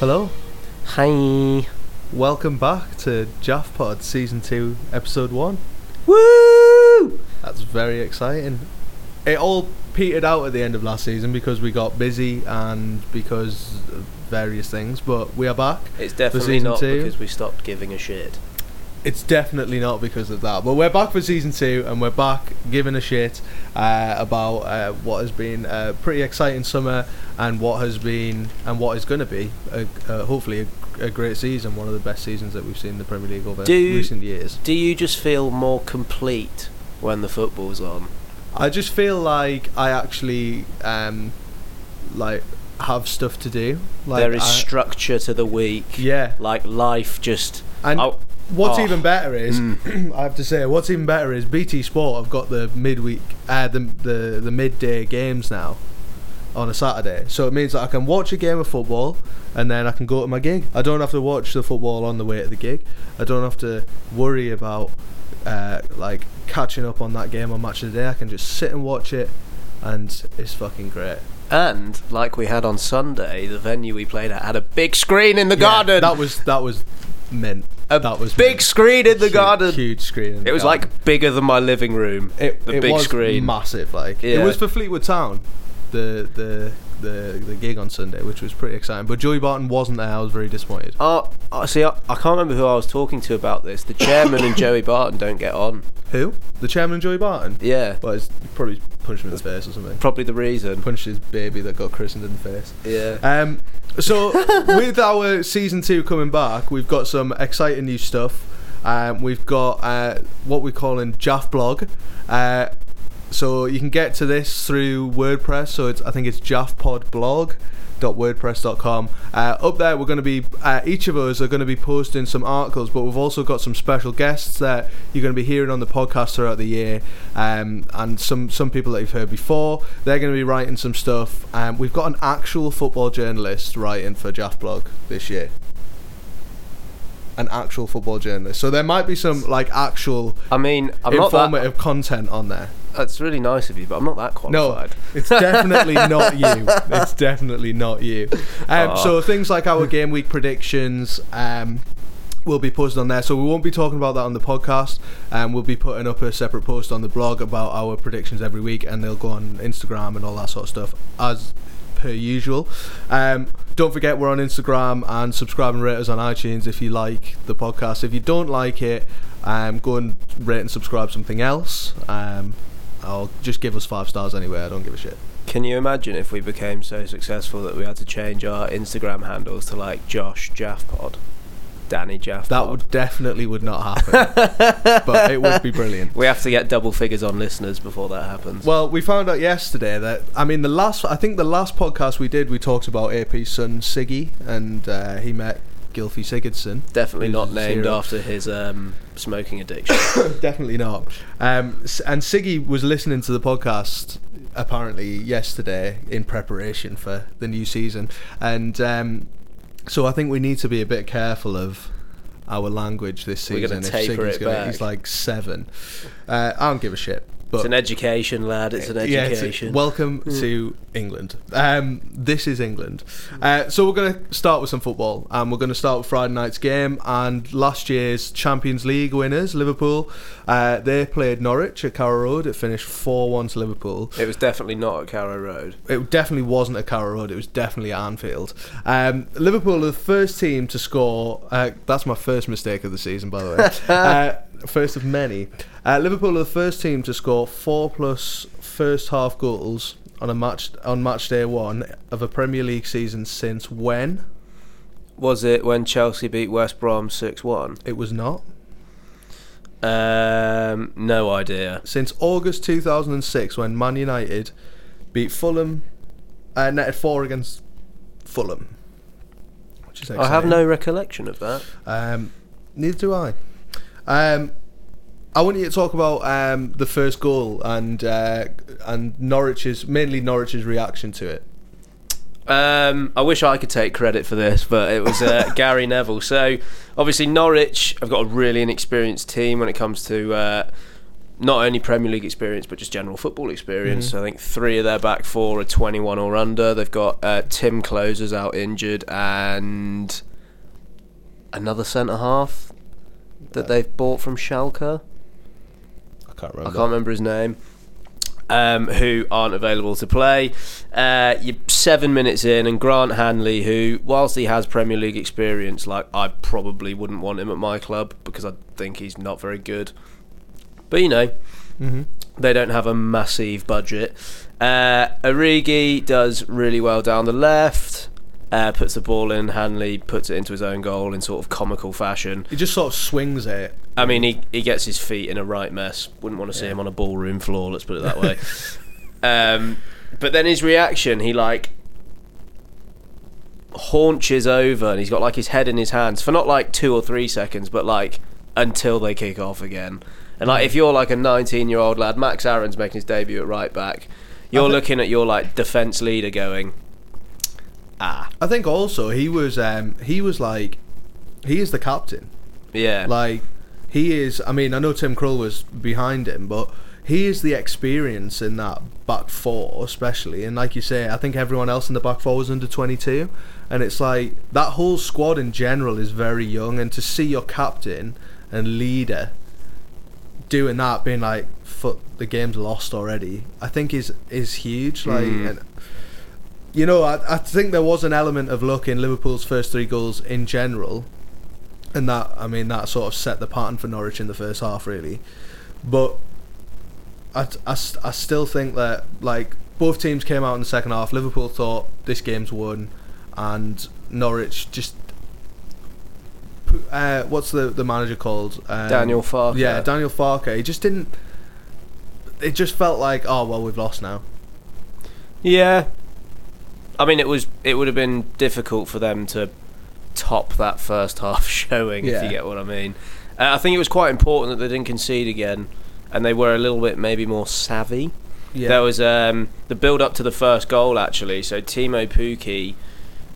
Hello, Hi. welcome back to Jaff Pod Season 2, Episode 1. Woo! That's very exciting. It all petered out at the end of last season because we got busy and because of various things, but we are back. It's definitely season not two? because we stopped giving a shit. It's definitely not because of that, but we're back for Season 2 and we're back giving a shit uh, about uh, what has been a pretty exciting summer and what has been and what is going to be a, uh, hopefully a, a great season, one of the best seasons that we've seen in the Premier League over Do- recent years. Do you just feel more complete when the football's on? I just feel like I actually um like have stuff to do. Like there is I- structure to the week. yeah. Like life just. And Oh, what's oh. even better is Mm. I have to say what's even better is BT Sport have got the midweek uh the the, the midday games now on a Saturday. So it means that I can watch a game of football and then I can go to my gig. I don't have to watch the football on the way to the gig. I don't have to worry about uh, like catching up on that game on match of the day. I can just sit and watch it and it's fucking great. and like we had on Sunday, the venue we played at had a big screen in the Yeah, garden. That was that was mint. a that was big mint. screen in the Huge- garden. Huge screen. It was garden. like bigger than my living room. it, the it big was screen. massive. Like it was for Fleetwood Town, the the the the gig on Sunday, which was pretty exciting. But Joey Barton wasn't there. I was very disappointed. Oh, oh, see, I, I can't remember who I was talking to about this. The chairman and Joey Barton don't get on. Who? The chairman, and Joey Barton. Yeah, Well, it's probably punched him in the face or something. probably the reason. Punched his baby that got christened in the face. Yeah. Um, so with our season two coming back, we've got some exciting new stuff. Um, we've got uh, what we call in Jaff blog. Uh, so you can get to this through WordPress. So it's I think it's jaffpodblog.wordpress.com. Uh, up there, we're going to be uh, each of us are going to be posting some articles, but we've also got some special guests that you're going to be hearing on the podcast throughout the year, um, and some some people that you've heard before. They're going to be writing some stuff. Um, we've got an actual football journalist writing for Jaff blog this year. An actual football journalist, so there might be some like actual I mean, I'm not informative content on there. That's really nice of you, but I'm not that qualified. No, it's definitely not you. It's definitely not you. Um, so things like our game week predictions um, will be posted on there. So we won't be talking about that on the podcast. Um, we'll be putting up a separate post on the blog about our predictions every week, and they'll go on Instagram and all that sort of stuff as per usual. Um, don't forget we're on Instagram and subscribe and rate us on iTunes if you like the podcast. If you don't like it, um, go and rate and subscribe something else. Um, I'll just give us five stars anyway. I don't give a shit. Can you imagine if we became so successful that we had to change our Instagram handles to like Josh Jaffpod, Danny Jaffpod? That would definitely would not happen, but it would be brilliant. We have to get double figures on listeners before that happens. Well, we found out yesterday that I mean the last I think the last podcast we did we talked about AP's son Siggy and uh, he met Gylfi Sigurdsson. Definitely not named hero. after his um, smoking addiction. Definitely not. Um, and Siggy was listening to the podcast apparently yesterday in preparation for the new season, and um, so I think we need to be a bit careful of our language this We're season. gonna if taper Siggy's it gonna- He's like seven. Uh, I don't give a shit. But it's an education, lad. It's an Yeah, education. welcome to England. Um, this is England. Uh, so we're going to start with some football, and we're going to start with Friday night's game. And last year's Champions League winners, Liverpool, uh, they played Norwich at Carrow Road. It finished four-one to Liverpool. it was definitely not at Carrow Road. It definitely wasn't at Carrow Road. It was definitely at Anfield. Um, Liverpool are the first team to score. Uh, that's my first mistake of the season, by the way. first of many. Uh, Liverpool are the first team to score four plus first half goals on a match on match day one of a Premier League season since when? Was it when Chelsea beat West Brom 6 1? It was not Um, no idea. since August 2006 when Man United beat Fulham, uh, netted four against Fulham. Which is I have no recollection of that. Um, neither do I. Um, I want you to talk about um, the first goal and uh, and Norwich's mainly Norwich's reaction to it. Um, I wish I could take credit for this, but it was uh, Gary Neville. So obviously Norwich have got a really inexperienced team when it comes to uh, not only Premier League experience but just general football experience. Mhm. I think three of their back four are 21 or under. They've got uh, Timm Klose out injured and another centre half that Uh, they've bought from Schalke. I can't I remember. can't remember his name. Um, who aren't available to play. Uh, you're seven minutes in, and Grant Hanley, who, whilst he has Premier League experience, like I probably wouldn't want him at my club because I think he's not very good. But you know, hmm they don't have a massive budget. Uh, Origi does really well down the left. Uh, puts the ball in. Hanley puts it into his own goal in sort of comical fashion. He just sort of swings it. I mean, he, he gets his feet in a right mess. Wouldn't want to see Yeah. him on a ballroom floor. Let's put it that way. um, but then his reaction, he like haunches over, and he's got like his head in his hands for not like two or three seconds, but like until they kick off again. And like, if you're like a 19 year old lad, Max Aarons making his debut at right back. You're thi- looking at your like defense leader going, ah, I think also he was um, he was like he is the captain. yeah, Like he is. I mean, I know Tim Krul was behind him, but he is the experience in that back four, especially. And like you say, I think everyone else in the back four was under twenty two, and it's like that whole squad in general is very young. And to see your captain and leader doing that, being like, "Fuck, the game's lost already," I think is is huge. Like. Mm. And, you know, I, I think there was an element of luck in Liverpool's first three goals in general, and that I mean that sort of set the pattern for Norwich in the first half, really. But I, I, I still think that like both teams came out in the second half. Liverpool thought this game's won, and Norwich just. Uh, what's the the manager called? Um, Daniel Farke. Yeah, Daniel Farke. He just didn't. It just felt like, oh well, we've lost now. Yeah. I mean, it was it would have been difficult for them to top that first half showing, if you get what I mean. Uh, I think it was quite important that they didn't concede again, and they were a little bit maybe more savvy. Yeah. There was um, the build up to the first goal actually. So Teemu Pukki,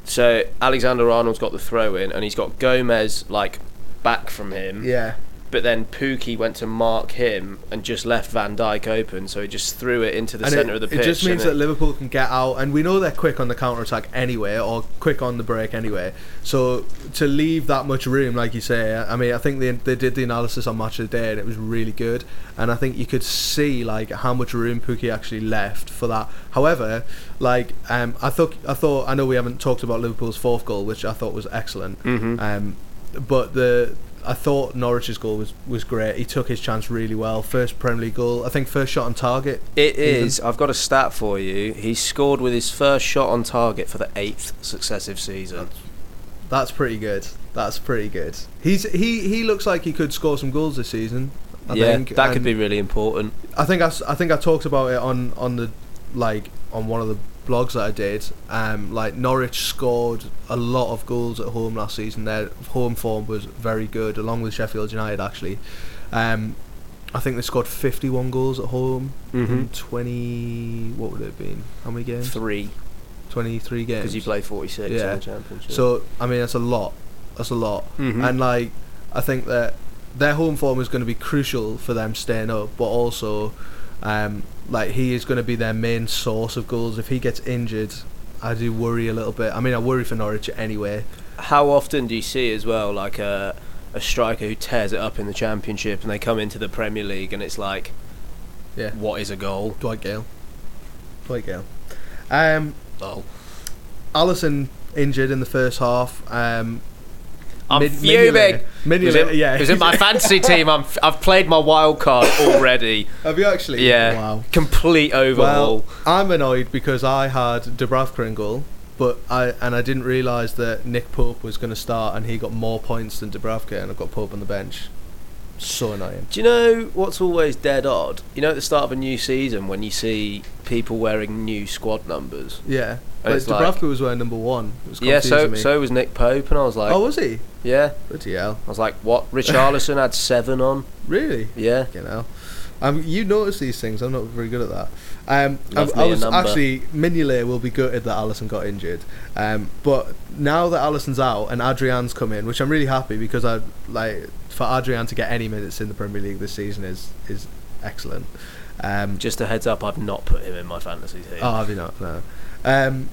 so Alexander Arnold's got the throw in, and he's got Gomez like back from him. yeah. But then Pukki went to mark him and just left Van Dijk open, so he just threw it into the And centre it, of the pitch. It just means that Liverpool can get out, and we know they're quick on the counter attack anyway, or quick on the break anyway. So to leave that much room, like you say, I mean, I think they they did the analysis on Match of the Day, and it was really good. And I think you could see like how much room Pukki actually left for that. However, like um, I thought, I thought, I know we haven't talked about Liverpool's fourth goal, which I thought was excellent. Mhm. Um, but the I thought Norwich's goal was, was great. He took his chance really well. First Premier League goal, I think first shot on target. It even. is. I've got a stat for you. He scored with his first shot on target for the eighth successive season. That's pretty good. That's pretty good. He's he he looks like he could score some goals this season. I yeah, think that could be really important. I think I, I think I talked about it on on the like on one of the blogs that I did. Um, like Norwich scored a lot of goals at home last season. Their home form was very good, along with Sheffield United actually. Um, I think they scored 51 goals at home in Mhm. 20. What would it have been? How many games? Three, 23 games. because you play forty-six Yeah. in the championship. So I mean, that's a lot. That's a lot. Mhm. And like, I think that their home form is going to be crucial for them staying up, but also, um, like he is going to be their main source of goals. If he gets injured, I do worry a little bit. I mean, I worry for Norwich anyway. how often do you see as well, like a a striker who tears it up in the championship, and they come into the Premier League, and it's like, Yeah, what is a goal? Dwight Gayle. Dwight Gayle. Um, Oh, Alisson injured in the first half. Um, I'm Min- fuming. Mignolet- It was in, yeah. it was in my fantasy team. I'm, f- I've played my wild card already. Have you actually? Yeah. Wow. Complete overhaul. Well, I'm annoyed because I had Dubravka in goal, but I and I didn't realise that Nick Pope was going to start, and he got more points than Dubravka, and I've got Pope on the bench. So annoying. Do you know what's always dead odd? You know, at the start of a new season, when you see people wearing new squad numbers. Yeah, but it's Dubravka like- was wearing number one. It was Yeah, so me. so was Nick Pope, and I was like, oh, was he? yeah. Bloody hell! I was like, what? Richarlison had seven on. Really? Yeah. You know, um, you notice these things. I'm not very good at that. Um, I, I was actually Mignolet will be gutted that Alisson got injured. Um, but now that Alisson's out and Adrian's come in, which I'm really happy because I like for Adrian to get any minutes in the Premier League this season is is excellent. Um, Just a heads up, I've not put him in my fantasy team. oh, have you not? No. Um,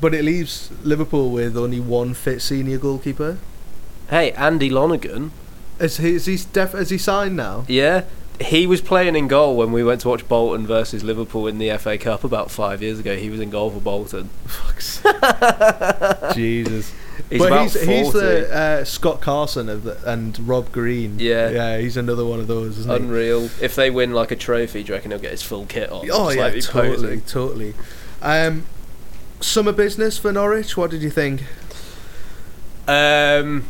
but it leaves Liverpool with only one fit senior goalkeeper. Hey, Andy Lonergan. Is he? Is he? Def- is he signed now? Yeah, he was playing in goal when we went to watch Bolton versus Liverpool in the FA Cup about five years ago. He was in goal for Bolton. Fuck's Jesus. He's but about he's, 40. he's the uh, Scott Carson of the, and Rob Green. Yeah. yeah, he's another one of those, isn't he? Unreal. If they win like a trophy, do you reckon he'll get his full kit on? Oh yeah, totally, posing? totally. Um, summer business for Norwich. What did you think? Um,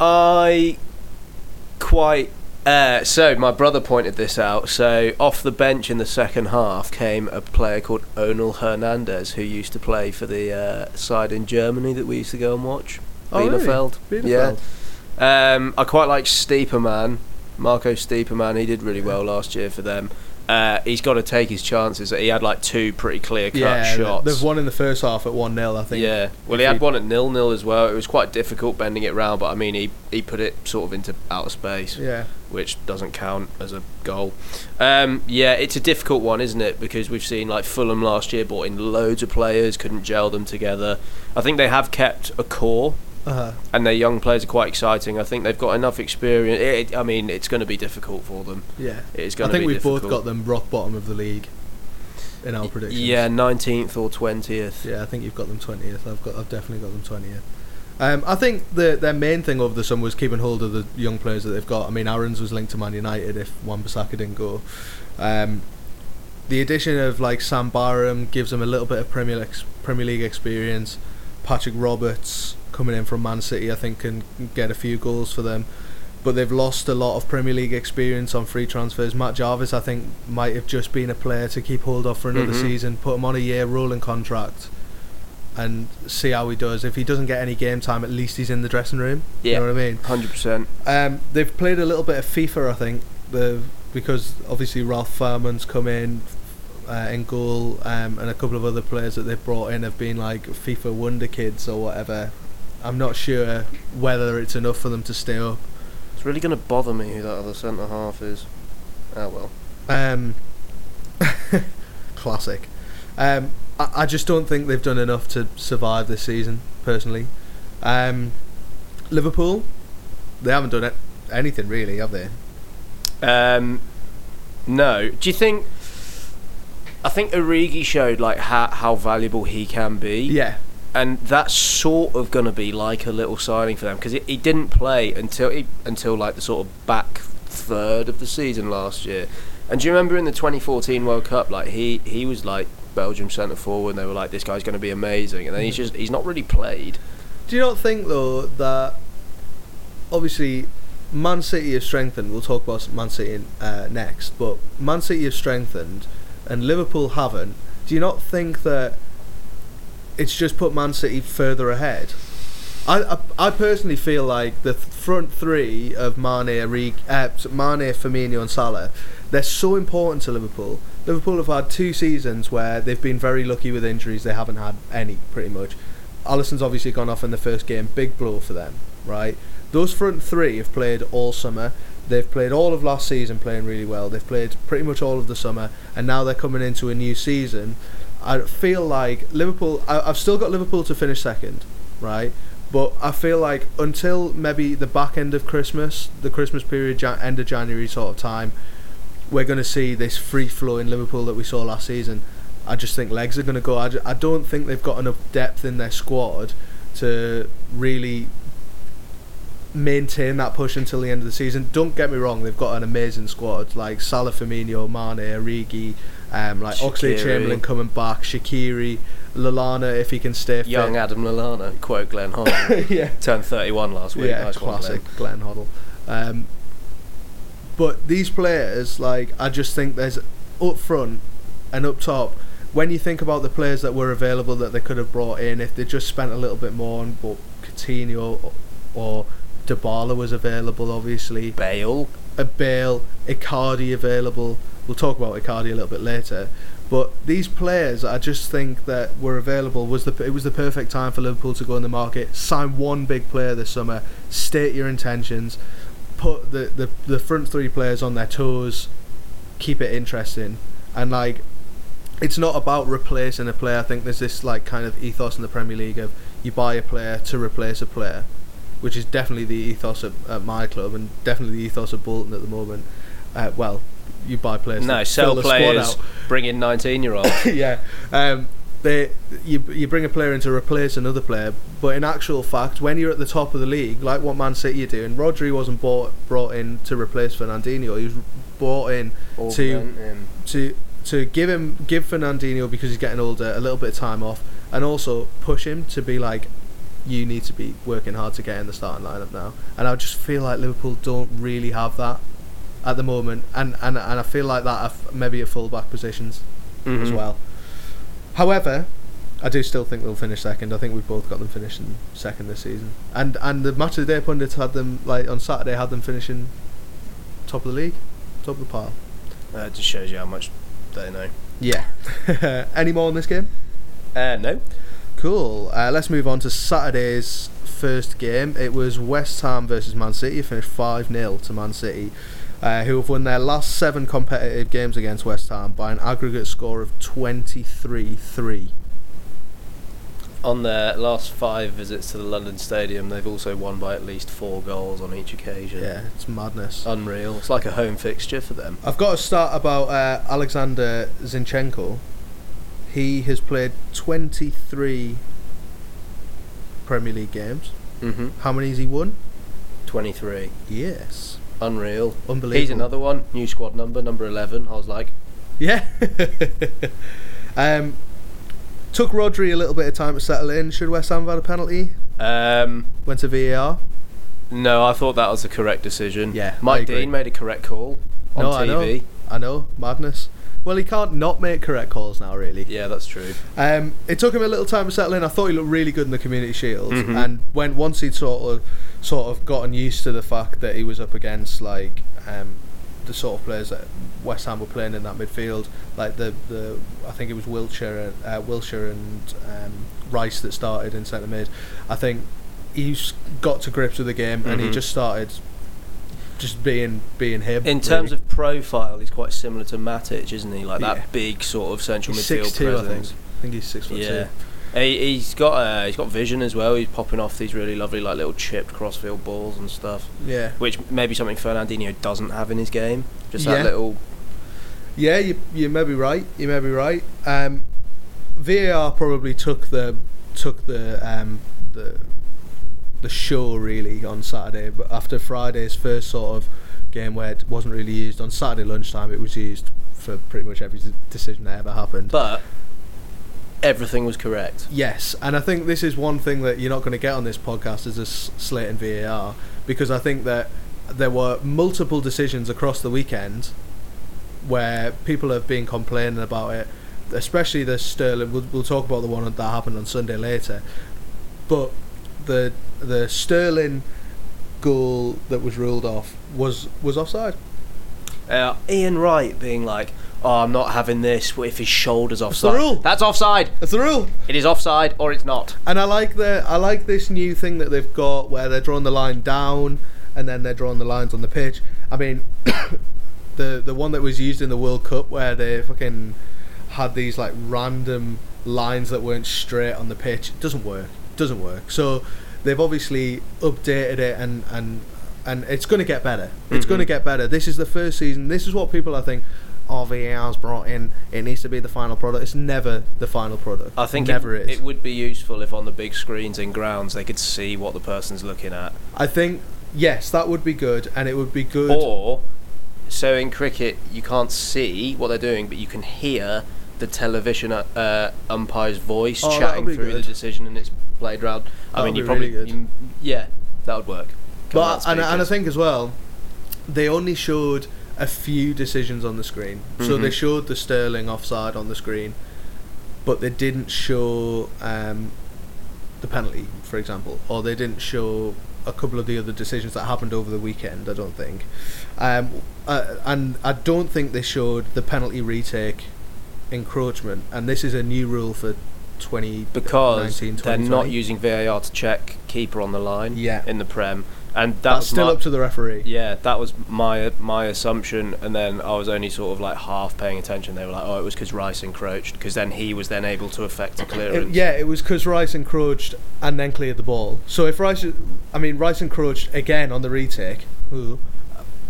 I quite. Uh, so my brother pointed this out. So off the bench in the second half came a player called Onel Hernandez, who used to play for the uh, side in Germany that we used to go and watch. Oh, really? Bielefeld. Bielefeld. Yeah. Um, I quite like Stiepermann, Marco Stiepermann. He did really well last year for them. Uh, he's got to take his chances. He had like two pretty clear cut Yeah, shots. There's one in the first half at one 0 I think. Yeah, well, he had one at nil nil as well. It was quite difficult bending it round, but I mean, he he put it sort of into outer space, yeah. which doesn't count as a goal. Um, yeah, it's a difficult one, isn't it? Because we've seen like Fulham last year brought in loads of players, couldn't gel them together. I think they have kept a core, Uh-huh. and their young players are quite exciting. I think they've got enough experience. It, I mean, it's going to be difficult for them. Yeah. It is I going to think we've difficult. both got them rock bottom of the league in our predictions. Yeah, nineteenth or twentieth. Yeah, I think you've got them twentieth. I've got, I've definitely got them twentieth. Um, I think the their main thing over the summer was keeping hold of the young players that they've got. I mean, Aarons was linked to Man United if Wan-Bissaka didn't go. Um, the addition of like Sam Byram gives them a little bit of Premier Premier League experience. Patrick Roberts coming in from Man City, I think, can get a few goals for them. But they've lost a lot of Premier League experience on free transfers. Matt Jarvis, I think, might have just been a player to keep hold of for another Mhm. season. Put him on a year rolling contract and see how he does. If he doesn't get any game time, at least he's in the dressing room. You Yeah. know what I mean? Hundred percent. Um, they've played a little bit of FIFA, I think, the because obviously Ralf Fährmann's come in uh, in goal, um, and a couple of other players that they've brought in have been like FIFA wonder kids or whatever. I'm not sure whether it's enough for them to stay up. It's really going to bother me who that other centre half is. Oh well. Um, classic. Um, I, I just don't think they've done enough to survive this season, personally. Um, Liverpool, they haven't done it, anything really, have they? Um, no. Do you think? I think Origi showed like how how valuable he can be. Yeah. And that's sort of going to be like a little signing for them because he, he didn't play until he, until like the sort of back third of the season last year. And do you remember in the 2014 World Cup, like he he was like Belgium centre forward, and they were like, this guy's going to be amazing, and then he's just he's not really played. Do you not think though that obviously Man City have strengthened? We'll talk about Man City uh, next, but Man City have strengthened, and Liverpool haven't. Do you not think that it's just put Man City further ahead? I, I, I personally feel like the front three of Mane, Origi, uh, Mane, Firmino, and Salah, they're so important to Liverpool. Liverpool have had two seasons where they've been very lucky with injuries. They haven't had any, pretty much. Alisson's obviously gone off in the first game, big blow for them, right? Those front three have played all summer. They've played all of last season playing really well. They've played pretty much all of the summer, and now they're coming into a new season. I feel like Liverpool. I, I've still got Liverpool to finish second, right? But I feel like until maybe the back end of Christmas, the Christmas period, end of January sort of time, we're going to see this free flow in Liverpool that we saw last season. I just think legs are going to go. I, I don't think they've got enough depth in their squad to really maintain that push until the end of the season. Don't get me wrong, they've got an amazing squad like Salah, Firmino, Mane, Origi, um, like Oxley. Chamberlain coming back, Shaqiri, Lallana if he can stay fit. Young Adam Lallana, quote Glenn Hoddle, yeah, turned 31 last week. yeah, nice one, classic Glenn. Glenn Hoddle. Um, but these players, like, I just think there's up front and up top. When you think about the players that were available that they could have brought in, if they just spent a little bit more on, but Coutinho or, or Dybala was available, obviously. Bale. A Bale, Icardi available. We'll talk about Icardi a little bit later. But these players, I just think that were available was the it was the perfect time for Liverpool to go in the market, sign one big player this summer, state your intentions, put the, the, the front three players on their toes, keep it interesting, and like it's not about replacing a player. I think there's this like kind of ethos in the Premier League of you buy a player to replace a player, which is definitely the ethos at, at my club and definitely the ethos of Bolton at the moment. Uh, well, you buy players. No, sell fill the squad players, bring in 19 year olds. yeah. Um, they you you bring a player in to replace another player, but in actual fact, when you're at the top of the league, like what Man City are doing, Rodri wasn't bought brought in to replace Fernandinho. He was brought in to to to give him give Fernandinho because he's getting older a little bit of time off, and also push him to be like, you need to be working hard to get in the starting lineup now. And I just feel like Liverpool don't really have that at the moment, and and, and I feel like that at maybe at fullback positions as Mhm. well. However, I do still think they'll finish second. I think we've both got them finishing second this season. And and the match of the day pundits had them like on Saturday had them finishing top of the league, top of the pile. Uh, it just shows you how much they know. Yeah. Any more on this game? Uh, no. Cool. Uh, let's move on to Saturday's first game. It was West Ham versus Man City. It finished 5 0 to Man City, uh, who have won their last seven competitive games against West Ham by an aggregate score of 23 3. On their last five visits to the London Stadium, they've also won by at least four goals on each occasion. Yeah, it's madness. Unreal. It's like a home fixture for them. I've got to start about uh, Alexander Zinchenko. He has played 23 Premier League games. hmm How many has he won? 23. Yes. Unreal. Unbelievable. He's another one. New squad number, number 11. I was like, Yeah. um, took Rodri a little bit of time to settle in. Should West Ham have had a penalty? um, Went to VAR. no, I thought that was the correct decision. Yeah, Mike. Dean made a correct call on no, I know. TV. I know. Madness. Well, he can't not make correct calls now, really. Yeah, that's true. Um, it took him a little time to settle in. I thought he looked really good in the Community Shield, Mhm. and when once he'd sort of sort of gotten used to the fact that he was up against like um, the sort of players that West Ham were playing in that midfield, like the the I think it was Wiltshire, uh, Wilshere and um, Rice that started in centre mid. I think he's got to grips with the game, and he Mhm. just started just being being him. In terms really. of profile, he's quite similar to Matic, isn't he? Like Yeah. that big sort of central he's midfield six two, I think. I think he's six foot Yeah. two. He, he's got uh, he's got vision as well. He's popping off these really lovely like little chipped crossfield balls and stuff, Yeah. which maybe something Fernandinho doesn't have in his game. Just Yeah. that little. Yeah, you you may be right. You may be right. Um, VAR probably took the took the um, the the show really on Saturday, but after Friday's first sort of game where it wasn't really used on Saturday lunchtime, it was used for pretty much every decision that ever happened. But everything was correct. Yes, and I think this is one thing that you're not going to get on this podcast is a slate and VAR because I think that there were multiple decisions across the weekend where people have been complaining about it, especially the Sterling. We'll, we'll talk about the one that happened on Sunday later, but the the Sterling goal that was ruled off was was offside. Uh, Ian Wright being like, "Oh, I'm not having this if his shoulders the offside." rule. That's offside. That's the rule. It is offside or it's not. And I like the I like this new thing that they've got where they're drawing the line down and then they're drawing the lines on the pitch. I mean, the the one that was used in the World Cup where they fucking had these like random lines that weren't straight on the pitch it doesn't work. Doesn't work. So they've obviously updated it and and and it's going to get better. It's going to mm-hmm. get better. This is the first season. This is what people I think. Oh, VAR's brought in. It needs to be the final product. It's never the final product. I think never it, is. it would be useful if on the big screens in grounds they could see what the person's looking at. I think yes, that would be good, and it would be good. Or, so in cricket, you can't see what they're doing, but you can hear the television uh, umpire's voice Oh, chatting through the decision, and it's played round. I That'll mean, you probably, really good. you- yeah, that would work. Come but and, and I think as well, they only showed a few decisions on the screen. So they Mhm. showed the Sterling offside on the screen, but they didn't show um, the penalty, for example, or they didn't show a couple of the other decisions that happened over the weekend. I don't think, um, uh, and I don't think they showed the penalty retake encroachment. And this is a new rule for twenty because 19, they're not using VAR to check keeper on the line Yeah. in the Prem. and that That's still my, up to the referee. yeah, that was my my assumption, and then I was only sort of like half paying attention. They were like, "Oh, it was because Rice encroached," because then he was then able to effect a It- clearance. yeah, it was because Rice encroached and then cleared the ball. So if Rice, I mean, Rice encroached again on the retake, mm-hmm.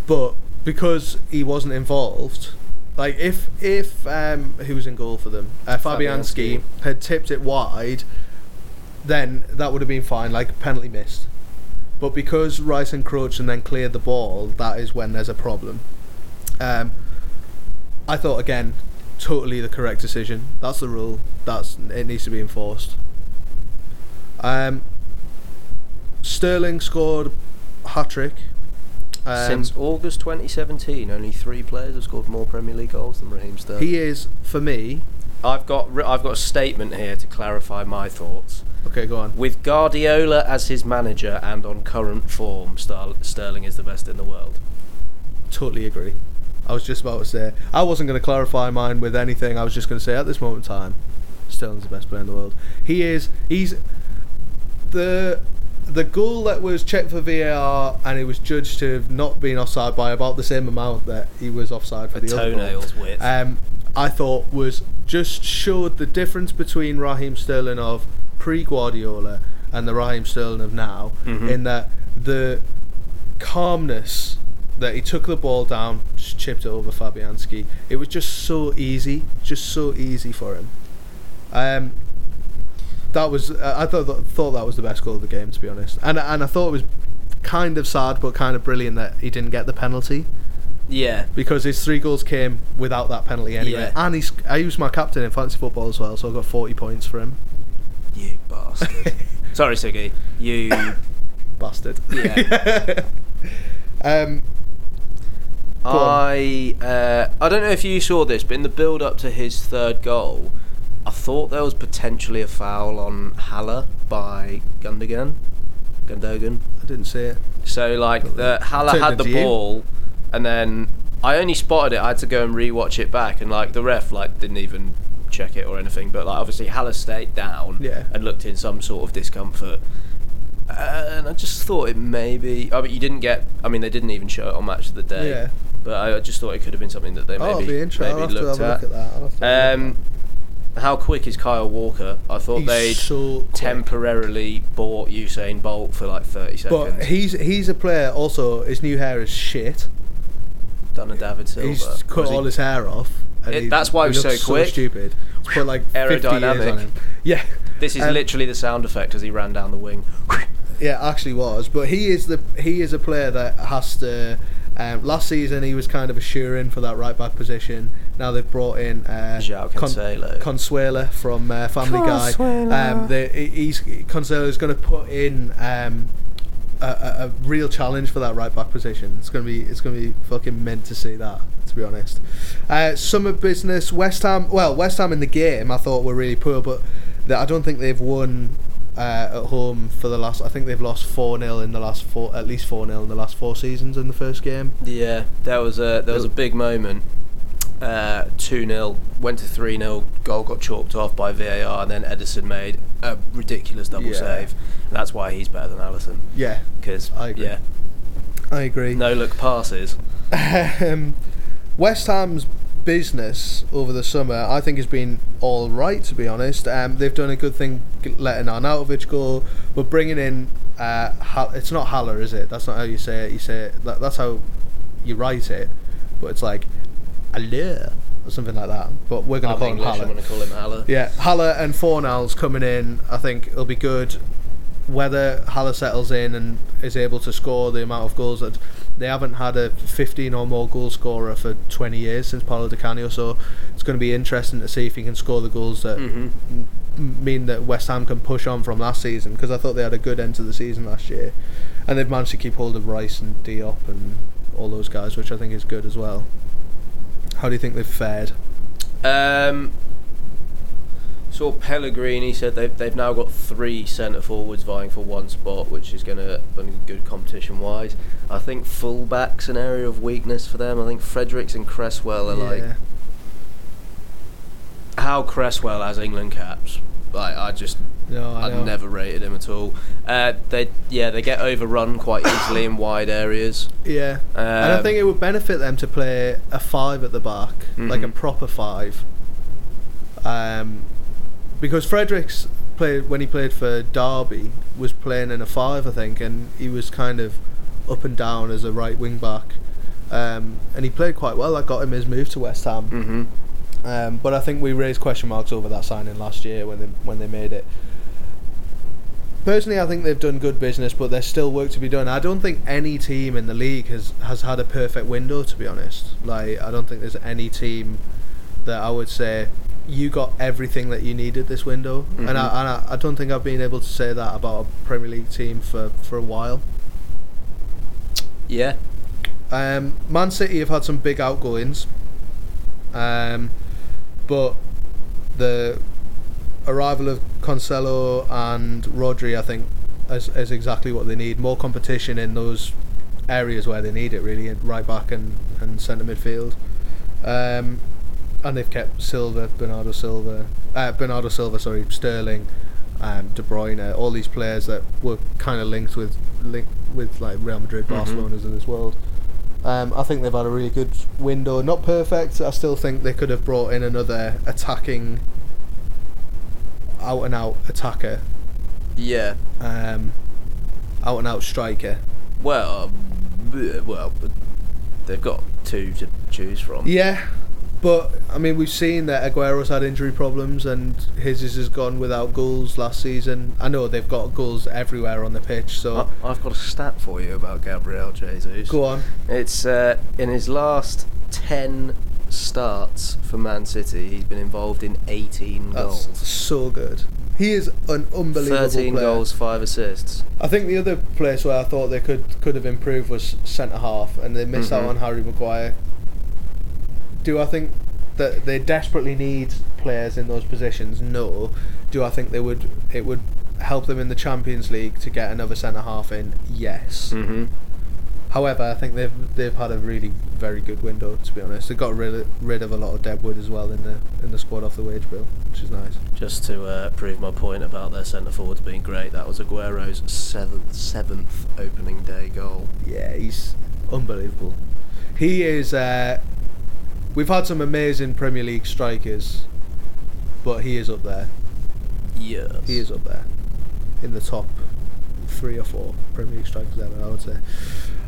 but because he wasn't involved, like if if um, who was in goal for them, uh, Fabianski Fabianski. had tipped it wide, then that would have been fine, like penalty missed. But because Rice encroached and then cleared the ball, that is when there's a problem. Um, I thought again, totally the correct decision. That's the rule. That's it needs to be enforced. Um, Sterling scored a hat trick. Um, Since August 2017, only three players have scored more Premier League goals than Raheem Sterling. he is for me. I've got I've got a statement here to clarify my thoughts. Okay, go on. With Guardiola as his manager and on current form, Sterling is the best in the world. Totally agree. I was just about to say I wasn't going to clarify mine with anything. I was just going to say at this moment in time, Sterling's the best player in the world. He is. He's the the goal that was checked for VAR and it was judged to have not been offside by about the same amount that he was offside for A the other goal. toenail's width. Um, I thought was just showed the difference between Raheem Sterling of pre Guardiola and the Raheem Sterling of now, Mhm. in that the calmness that he took the ball down, just chipped it over Fabianski. It was just so easy, just so easy for him. Um, that was uh, I thought thought that was the best goal of the game, to be honest, and and I thought it was kind of sad but kind of brilliant that he didn't get the penalty yeah. because his three goals came without that penalty anyway. Yeah. And he's he was my captain in fantasy football as well, so I got forty points for him. You bastard. Sorry, Siggy. You. Bastard. Yeah. um. I uh, I don't know if you saw this, but in the build up to his third goal, I thought there was potentially a foul on Haller by Gundogan. Gundogan. I didn't see it. So like the Haller had the you. ball, and then I only spotted it. I had to go and rewatch it back, and like the ref like didn't even check it or anything. But like obviously Haller stayed down Yeah. and looked in some sort of discomfort. And I just thought it maybe. I mean, you didn't get. I mean, they didn't even show it on Match of the Day. Yeah. But I, just thought it could have been something that they oh, maybe it'll be interesting. I'll maybe have to have looked a look at. at that. I'll have to have a look Um, how quick is Kyle Walker? I thought they'd He's so temporarily bought Usain Bolt for like thirty seconds. But he's he's a player. Also, his new hair is shit. done a David Silva. He's cut he- all his hair off. and It- he- that's why he was so quick. stupid. He's put like 50 years on Aerodynamic. Yeah. This is Um, literally the sound effect as he ran down the wing. Yeah, actually was. But he is the he is a player that has to. Um, last season he was kind of a sure in for that right back position. Now they've brought in uh, João Cancelo. Consuela from uh, Family Consuela. Guy. Um, they, he's Consuela is going to put in um, a, a, a real challenge for that right back position. It's going to be it's going to be fucking meant to see that. To be honest, uh, summer business. West Ham. Well, West Ham in the game I thought were really poor, but that I don't think they've won uh, at home for the last. I think they've lost four 0 in the last four, at least four 0 in the last four seasons in the first game. Yeah, that was a there was a big moment. Uh, Two 0 went to three 0 Goal got chalked off by VAR, and then Ederson made a ridiculous double Yeah. save. That's why he's better than Alisson. Yeah, Because I agree. yeah, I agree. no look passes. um, West Ham's business over the summer, I think, has been all right. To be honest, um, they've done a good thing letting Arnautovic go, but bringing in uh, it's not Haller, is it? That's not how you say it. You say it, that, that's how you write it, but it's like Haller or something like that. But we're gonna I'm call him English. I'm going to call him Haller. Yeah, Haller and Fornals coming in, I think it'll be good. Whether Haller settles in and is able to score the amount of goals that they haven't had a 15 or more goal scorer for 20 years since Paolo Di Canio, so it's going to be interesting to see if he can score the goals that Mhm. mean that West Ham can push on from last season because I thought they had a good end to the season last year, and they've managed to keep hold of Rice and Diop and all those guys, which I think is good as well. How do you think they've fared? Um, saw Pellegrini said they've they've now got three centre forwards vying for one spot, which is going to be good competition wise. I think fullback's an area of weakness for them. I think Fredericks and Cresswell are like how Cresswell has England caps Like I just No, I I, never rated him at all. Uh, they yeah they get overrun quite easily in wide areas. Yeah, and I Um, think it would benefit them to play a five at the back, like a Mhm. proper five. Um, because Fredericks played when he played for Derby was playing in a five, I think, and he was kind of up and down as a right wing back. Um, and he played quite well. That got him his move to West Ham. mhm. Um, but I think we raised question marks over that signing last year when they when they made it. Personally, I think they've done good business, but there's still work to be done. I don't think any team in the league has has had a perfect window. To be honest, like I don't think there's any team that I would say you got everything that you needed this window, and, I, and I, I don't think I've been able to say that about a Premier League team for for a while. Yeah. Um, Man City have had some big outgoings, um, but the arrival of Cancelo and Rodri, I think, is, is exactly what they need. More competition in those areas where they need it, really, right back and, and centre midfield. Um, and they've kept Silva, Bernardo Silva, uh, Bernardo Silva, sorry, Sterling, um, De Bruyne, all these players that were kind of linked with linked with like Real Madrid, Mhm. Barcelona's of this world. Um, I think they've had a really good window. Not perfect. I still think they could have brought in another attacking, out and out attacker, Yeah. um, out and out striker. Well, uh, well, they've got two to choose from. Yeah, but I mean we've seen that Aguero's had injury problems and his has gone without goals last season. I know they've got goals everywhere on the pitch, so I- I've got a stat for you about Gabriel Jesus. go on. It's uh, in his last ten starts for Man City. He's been involved in 18 That's goals. so good. He is an unbelievable 13 player. goals, five assists. I think the other place where I thought they could could have improved was centre half, and they missed out Mhm. on Harry Maguire. Do I think that they desperately need players in those positions? No. Do I think they would? It would help them in the Champions League to get another centre half in. Yes. Mm-hmm. However, I think they've they've had a really very good window. To be honest, they got rid of, rid of a lot of deadwood as well in the in the squad off the wage bill, which is nice. Just to uh, prove my point about their centre forwards being great, that was Aguero's seventh, seventh opening day goal. Yeah, he's unbelievable. He is. Uh, we've had some amazing Premier League strikers, but he is up there. Yes. He is up there in the top three or four Premier League strikers ever. I would say.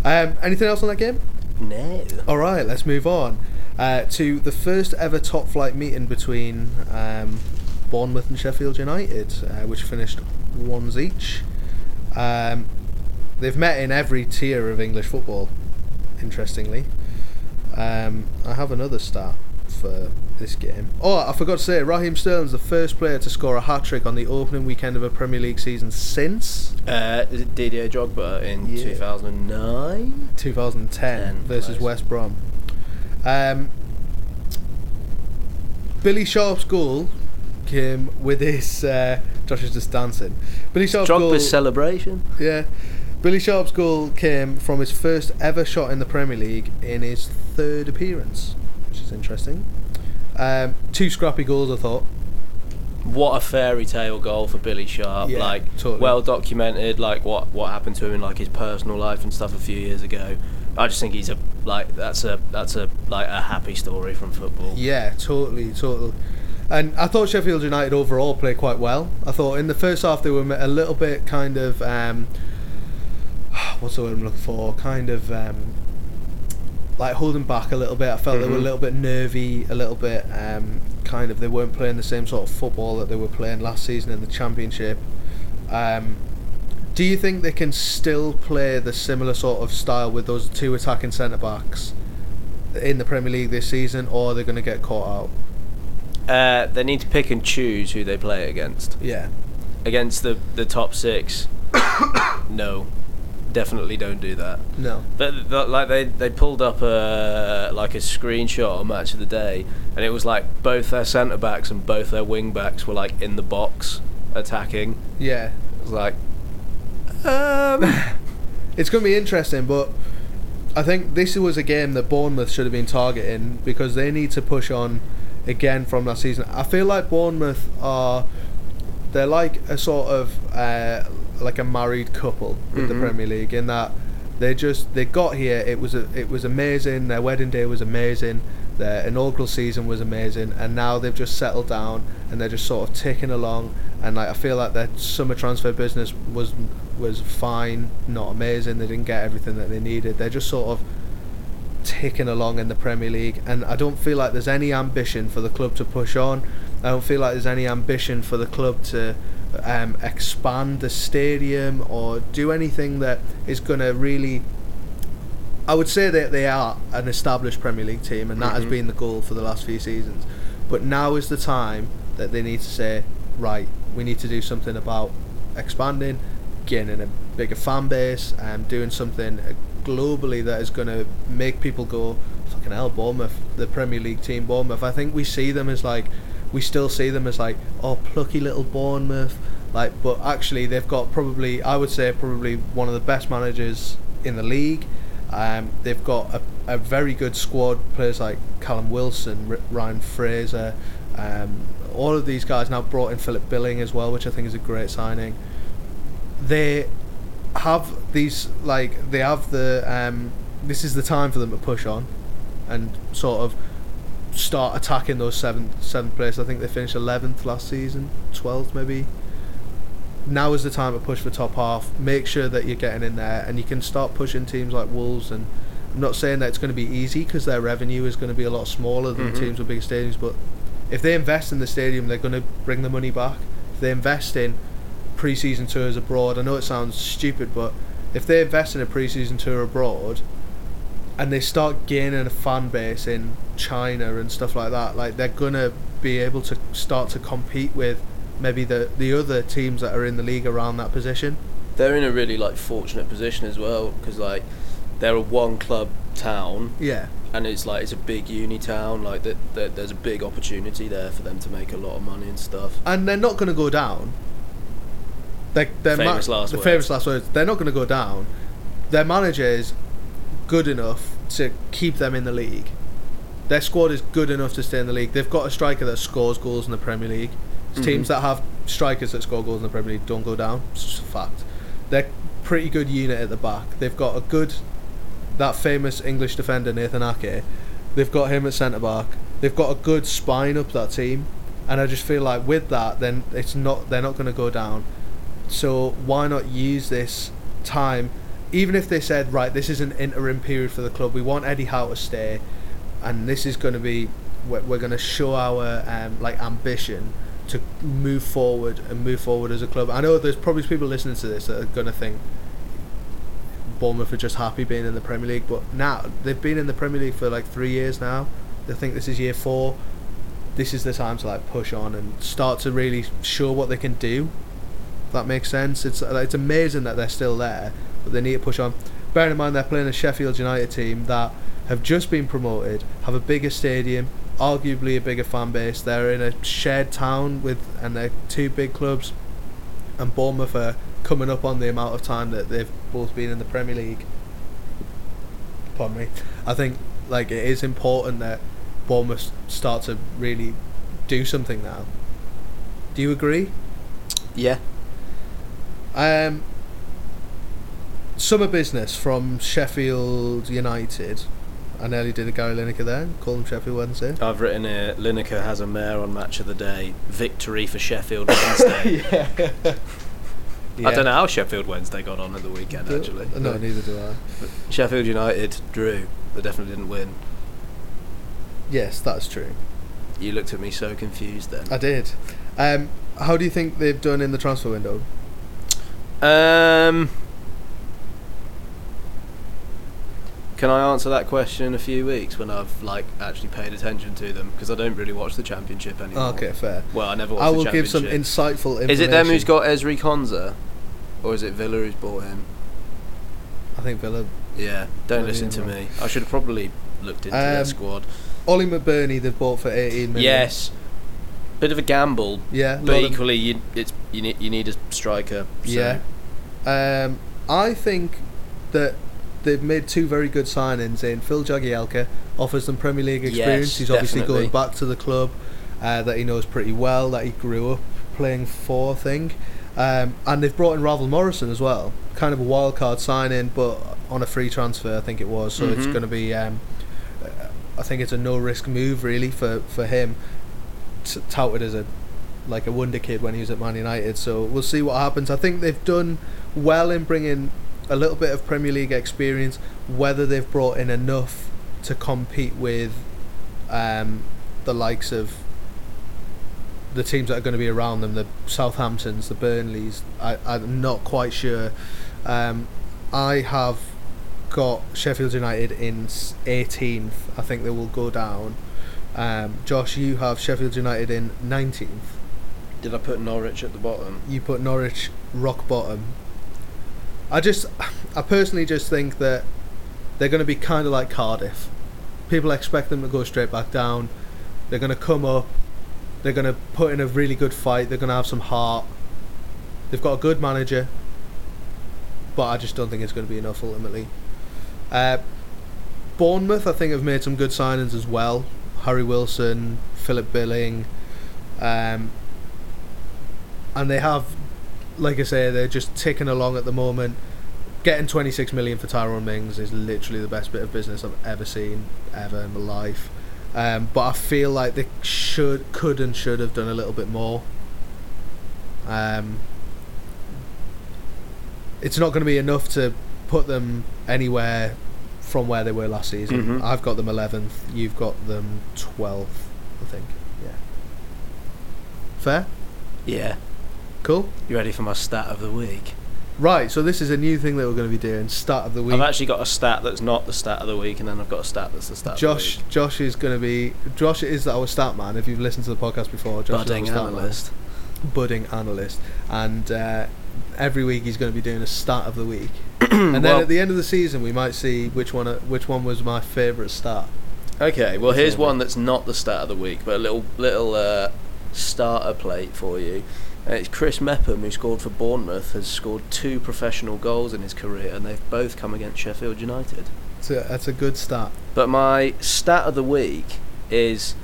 Um, anything else on that game? No. All right, let's move on uh, to the first ever top flight meeting between um, Bournemouth and Sheffield United, uh, which finished ones each. Um, they've met in every tier of English football, interestingly. Um, I have another stat for this game. Oh, I forgot to say, Raheem Sterling's the first player to score a hat trick on the opening weekend of a Premier League season since Uh, is it Didier Drogba in Yeah. 2009? 2010 Ten, versus close. West Brom. Um, Billy Sharp's goal came with his. Uh, Josh is just dancing. Billy Sharp's goal. Drogba's celebration? yeah. Billy Sharp's goal came from his first ever shot in the Premier League in his third appearance, which is interesting. Um, two scrappy goals, I thought. What a fairy tale goal for Billy Sharp! Yeah, like totally. well documented, like what what happened to him in like his personal life and stuff a few years ago. I just think he's a like that's a that's a like a happy story from football. Yeah, totally, totally. And I thought Sheffield United overall played quite well. I thought in the first half they were a little bit kind of um, what's the word I'm looking for? Kind of um, like holding back a little bit. I felt they were a Mhm. little bit nervy, a little bit um, kind of they weren't playing the same sort of football that they were playing last season in the Championship. Um, do you think they can still play the similar sort of style with those two attacking centre backs in the Premier League this season, or are they going to get caught out? Uh, they need to pick and choose who they play against. Yeah. Against the the top six, no, definitely don't do that. No. But, but like they, they pulled up a like a screenshot on Match of the Day, and it was like both their centre backs and both their wing backs were like in the box attacking. Yeah. It was like, um, It's going to be interesting, but I think this was a game that Bournemouth should have been targeting because they need to push on again from that season. I feel like Bournemouth are they're like a sort of uh, like a married couple with the Mhm. Premier League in that they just they got here. It was a, it was amazing. Their wedding day was amazing. Their inaugural season was amazing, and now they've just settled down and they're just sort of ticking along. And like I feel like their summer transfer business was was fine, not amazing. They didn't get everything that they needed. They're just sort of ticking along in the Premier League, and I don't feel like there's any ambition for the club to push on. I don't feel like there's any ambition for the club to um, expand the stadium or do anything that is going to really. I would say that they are an established Premier League team, and that has Mhm. been the goal for the last few seasons. But now is the time that they need to say, right, we need to do something about expanding, getting a bigger fan base, and doing something globally that is going to make people go, fucking hell, Bournemouth, the Premier League team, Bournemouth. I think we see them as like, we still see them as like, oh, plucky little Bournemouth. Like, but actually, they've got probably, I would say, probably one of the best managers in the league. Um, they've got a, a very good squad. Players like Callum Wilson, Ryan Fraser, um, all of these guys now brought in Philip Billing as well, which I think is a great signing. They have these like they have the um, this is the time for them to push on and sort of start attacking those seventh seventh place. I think they finished eleventh last season, twelfth maybe. Now is the time to push for top half. Make sure that you're getting in there, and you can start pushing teams like Wolves. And I'm not saying that it's going to be easy because their revenue is going to be a lot smaller than Mhm. teams with big stadiums. But if they invest in the stadium, they're going to bring the money back. If they invest in pre-season tours abroad, I know it sounds stupid, but if they invest in a pre-season tour abroad, and they start gaining a fan base in China and stuff like that, like they're gonna be able to start to compete with maybe the the other teams that are in the league around that position. They're in a really like fortunate position as well because like they're a one club town Yeah, and it's like it's a big uni town. Like that, that there's a big opportunity there for them to make a lot of money and stuff. and they're not gonna go down. They, they're Famous last the words. famous last words. They're not gonna go down. Their manager is good enough to keep them in the league. Their squad is good enough to stay in the league. They've got a striker that scores goals in the Premier League. Mhm. Teams that have strikers that score goals in the Premier League don't go down. It's just a fact. They're pretty good unit at the back. They've got a good, that famous English defender Nathan Ake. They've got him at centre back. They've got a good spine up that team, and I just feel like with that, then it's not they're not going to go down. So why not use this time? Even if they said, right, this is an interim period for the club, we want Eddie Howe to stay, and this is going to be, we're, we're going to show our um, like ambition to move forward and move forward as a club. I know there's probably people listening to this that are going to think Bournemouth are just happy being in the Premier League, but now they've been in the Premier League for like three years now. They think this is year four. This is the time to like push on and start to really show what they can do. If that makes sense. It's it's amazing that they're still there, but they need to push on. Bearing in mind they're playing a Sheffield United team that have just been promoted, have a bigger stadium, arguably a bigger fan base. They're in a shared town with, and they're two big clubs. And Bournemouth are coming up on the amount of time that they've both been in the Premier League. Pardon me. I think like it is important that Bournemouth start to really do something now. Do you agree? Yeah. Um, summer business from Sheffield United. I nearly did a Gary Lineker there. Call them Sheffield Wednesday. I've written here. Lineker has a mare on match of the day. Victory for Sheffield Wednesday. yeah. I don't know how Sheffield Wednesday got on at the weekend Do- actually. No, but neither do I. Sheffield United drew. They definitely didn't win. Yes, that's true. You looked at me so confused then. I did. Um, how do you think they've done in the transfer window? Um, can I answer that question in a few weeks when I've like actually paid attention to them? Because I don't really watch the championship anymore. Okay, fair. Well, I never watched I will give some insightful information. Is it them who's got Ezri Konsa, or is it Villa who's bought him? I think Villa. Yeah, don't Maybe listen to wrong. me. I should have probably looked into their Um, squad. Oli McBurnie they've bought for 18 million. Yes, bit of a gamble, Yeah. but equally you it's you need you need a striker. So. Yeah. Um, I think that they've made two very good signings in Phil Jagielka offers them Premier League experience. Yes, He's obviously definitely. going back to the club uh, that he knows pretty well, that he grew up playing for, I think. Um, and they've brought in Ravel Morrison as well, kind of a wild card signing, but on a free transfer, I think it was. So it's Mhm. going to be, um, I think it's a no risk move really for for him, t- touted as a like a wonder kid when he was at Man United. So we'll see what happens. I think they've done well in bringing a little bit of Premier League experience. Whether they've brought in enough to compete with um, the likes of the teams that are going to be around them, the Southamptons, the Burnleys, I, I'm not quite sure. Um, I have got Sheffield United in 18th. I think they will go down. Um, Josh, you have Sheffield United in 19th. Did I put Norwich at the bottom? You put Norwich rock bottom. I just, I personally just think that they're going to be kind of like Cardiff. People expect them to go straight back down. They're going to come up. They're going to put in a really good fight. They're going to have some heart. They've got a good manager, but I just don't think it's going to be enough ultimately. Uh, Bournemouth, I think, have made some good signings as well. Harry Wilson, Philip Billing, um, and they have, like I say, they're just ticking along at the moment. Getting 26 million for Tyrone Mings is literally the best bit of business I've ever seen ever in my life. Um, but I feel like they should, could, and should have done a little bit more. Um, it's not going to be enough to put them anywhere from where they were last season. Mhm. I've got them 11th. You've got them 12th, I think. Yeah. Fair. Yeah. Cool. You ready for my stat of the week? Right. So this is a new thing that we're going to be doing. Start of the week. I've actually got a stat that's not the stat of the week, and then I've got a stat that's the stat Josh. of the Josh is going to be. Josh is our stat man. If you've listened to the podcast before. Josh Budding is our stat man. analyst. budding analyst, and uh, every week he's going to be doing a stat of the week. and then Well- at the end of the season, we might see which one uh, which one was my favourite stat. Okay, well here's one that's not the stat of the week, but a little little uh, starter plate for you. Uh, it's Chris Mepham who scored for Bournemouth has scored two professional goals in his career, and they've both come against Sheffield United. It's a, that's a good stat. But my stat of the week is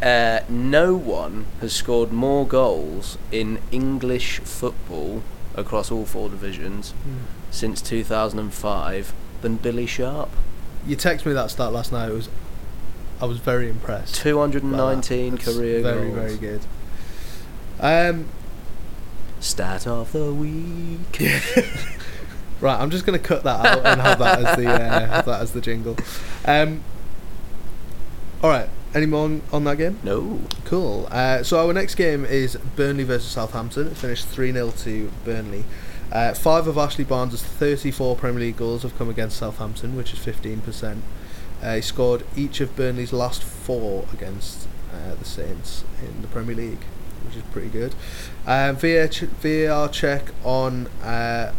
uh, no one has scored more goals in English football across all four divisions since 2005 than Billy Sharp. You texted me that stat last night. It was, I was very impressed. by that. 219 That's career very goals. very good. Um, Stat of the week. right, I'm just going to cut that out and have that as the uh, have that as the jingle. Um, all right. Any more on, on that game? No. Cool. Uh, so our next game is Burnley versus Southampton. It finished 3 0 to Burnley. Uh, five of Ashley Barnes' 34 Premier League goals have come against Southampton, which is 15%. Uh, he scored each of Burnley's last four against uh, the Saints in the Premier League, which is pretty good. Um, VAR, ch- VAR check on uh,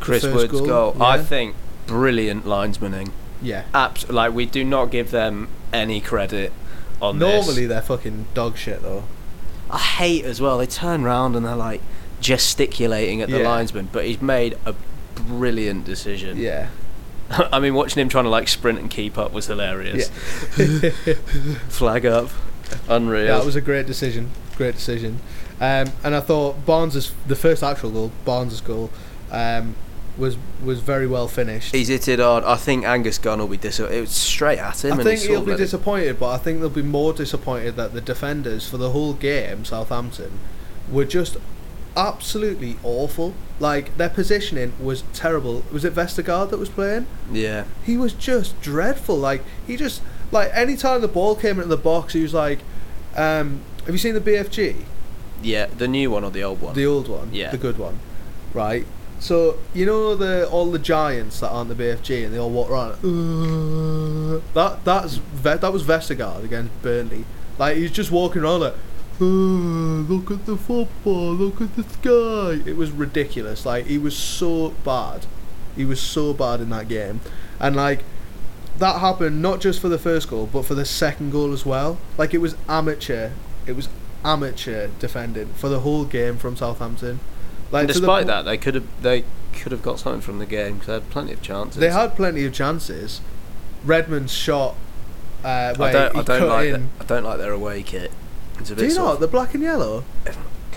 Chris Wood's goal, goal. I think brilliant linesmaning. yeah. Abs- like we do not give them any credit on this. Normally this. they're fucking dog shit though. I hate as well. They turn round and they're like gesticulating at the Yeah. linesman, but he's made a brilliant decision. Yeah. I mean, watching him trying to like sprint and keep up was hilarious. Yeah. Flag up, unreal. Yeah, it was a great decision. Great decision. Um, and I thought Barnes' the first actual goal, Barnes' goal, um, was was very well finished. He's hit it on. I think Angus Gunn will be disappointed. It was straight at him. I and think he he'll be disappointed, but I think they'll be more disappointed that the defenders for the whole game, Southampton, were just absolutely awful. Like their positioning was terrible. Was it Vestergaard that was playing? Yeah. He was just dreadful. Like he just like any time the ball came into the box, he was like, um, "Have you seen the BFG?" Yeah, the new one or the old one? The old one, Yeah. the good one, right? So you know the all the giants that aren't the BFG and they all walk around. "Uh," that that's that was Vestergaard against Burnley. Like he's just walking around like, "Uh, look at the football, look at the sky. It was ridiculous. Like he was so bad. He was so bad in that game, and like that happened not just for the first goal, but for the second goal as well. Like it was amateur. It was amateur defending for the whole game from Southampton. Like and the despite po- that, they could have they could have got something from the game because they had plenty of chances. they had plenty of chances. Redmond's shot. Uh, I don't. I don't like. The, I don't like their away kit. It's a Do you not? The black and yellow?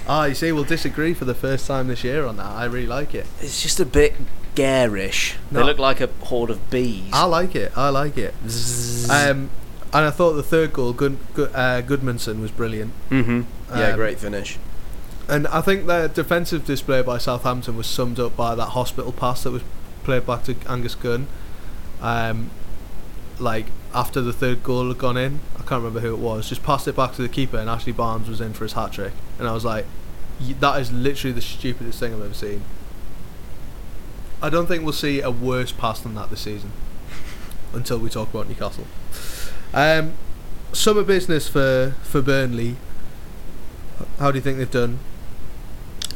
Ah, you see, we'll disagree for the first time this year on that. I really like it. It's just a bit garish. They look like a horde of bees. I like it. I like it. Um, and I thought the third goal, Good, Good, uh, Gudmundsson, was brilliant. mm-hmm. Yeah, Um, great finish. And I think the defensive display by Southampton was summed up by that hospital pass that was played back to Angus Gunn. Um, like after the third goal had gone in, I can't remember who it was. Just passed it back to the keeper, and Ashley Barnes was in for his hat trick. And I was like, "Y- that is literally the stupidest thing I've ever seen. I don't think we'll see a worse pass than that this season until we talk about Newcastle. Um, summer business for for Burnley. How do you think they've done?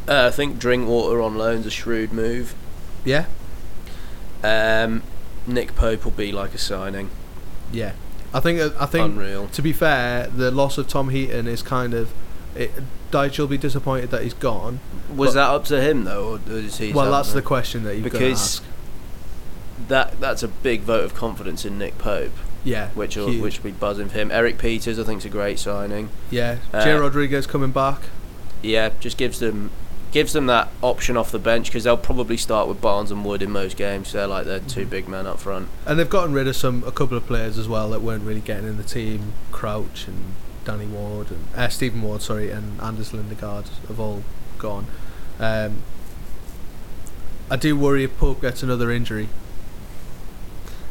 Uh, I think Drinkwater on loan's a shrewd move. Yeah, Um, Nick Pope will be like a signing. yeah. I think I think Unreal. to be fair, the loss of Tom Heaton is kind of. It, Dyche will be disappointed that he's gone. Was that up to him though, or is he? well, that's the question that you've got to Because ask. that that's a big vote of confidence in Nick Pope, Yeah, which will, huge. which will be buzzing for him. Erik Pieters, I think, is a great signing. yeah. uh, Jay Rodriguez coming back. Yeah, just gives them gives them that option off the bench because they'll probably start with Barnes and Wood in most games. They're like their two Mhm. big men up front. And they've gotten rid of some a couple of players as well that weren't really getting in the team. Crouch and Danny Ward and uh, Stephen Ward, sorry, and Anders Lindegaard have all gone. Um, I do worry if Pope gets another injury.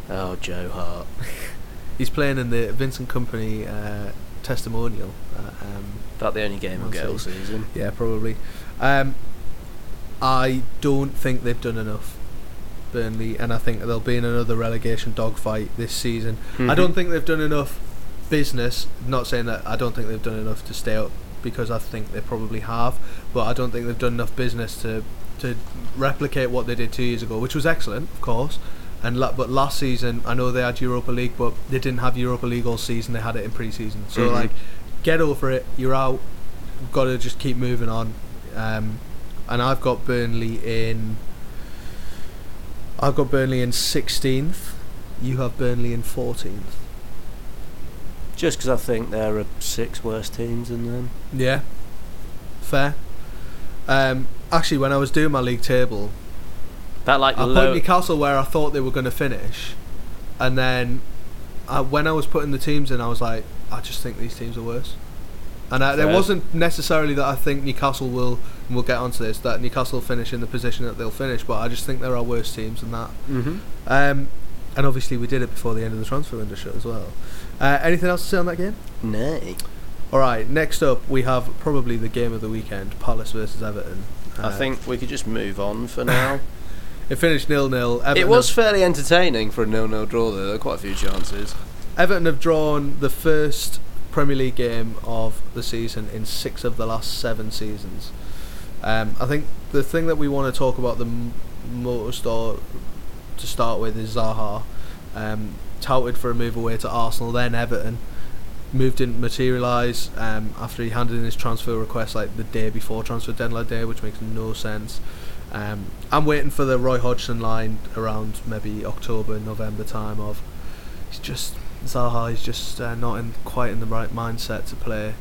Oh, Joe Hart. He's playing in the Vincent Kompany uh, testimonial. Uh, um, About the only game he'll We'll get all season. yeah, probably. Um, I don't think they've done enough, Burnley, and I think they'll be in another relegation dogfight this season. I Mhm. don't think they've done enough business. Not saying that I don't think they've done enough to stay up because I think they probably have, but I don't think they've done enough business to to replicate what they did two years ago, which was excellent, of course. And la- but last season, I know they had Europa League, but they didn't have Europa League all season. They had it in pre-season. So Mhm. like, get over it. You're out. You've got to just keep moving on. Um, and I've got Burnley in. I've got Burnley in 16th. You have Burnley in 14th. Just because I think there are six worse teams than them. Yeah. Fair. Um, actually, when I was doing my league table, That like I low. put Newcastle where I thought they were going to finish, and then uh, when I was putting the teams in, I was like, I just think these teams are worse. And I, it wasn't necessarily that I think Newcastle will. and We'll get onto this. That Newcastle will finish in the position that they'll finish, but I just think there are worse teams than that. mm-hmm. Um, and obviously, we did it before the end of the transfer window shut as well. Uh, anything else to say on that game? Nay. All right. Next up, we have probably the game of the weekend: Palace versus Everton. I Uh, think we could just move on for now. it finished nil nil. it was fairly entertaining for a nil-nil draw. Though there were quite a few chances. Everton have drawn the first Premier League game of the season in six of the last seven seasons. Um, I think the thing that we want to talk about the m- most, or to start with, is Zaha. Um, touted for a move away to Arsenal, then Everton. Move didn't materialise um, after he handed in his transfer request like the day before transfer deadline day, which makes no sense. Um, I'm waiting for the Roy Hodgson line around maybe October, November time of he's just Zaha is just uh, not in quite in the right mindset to play,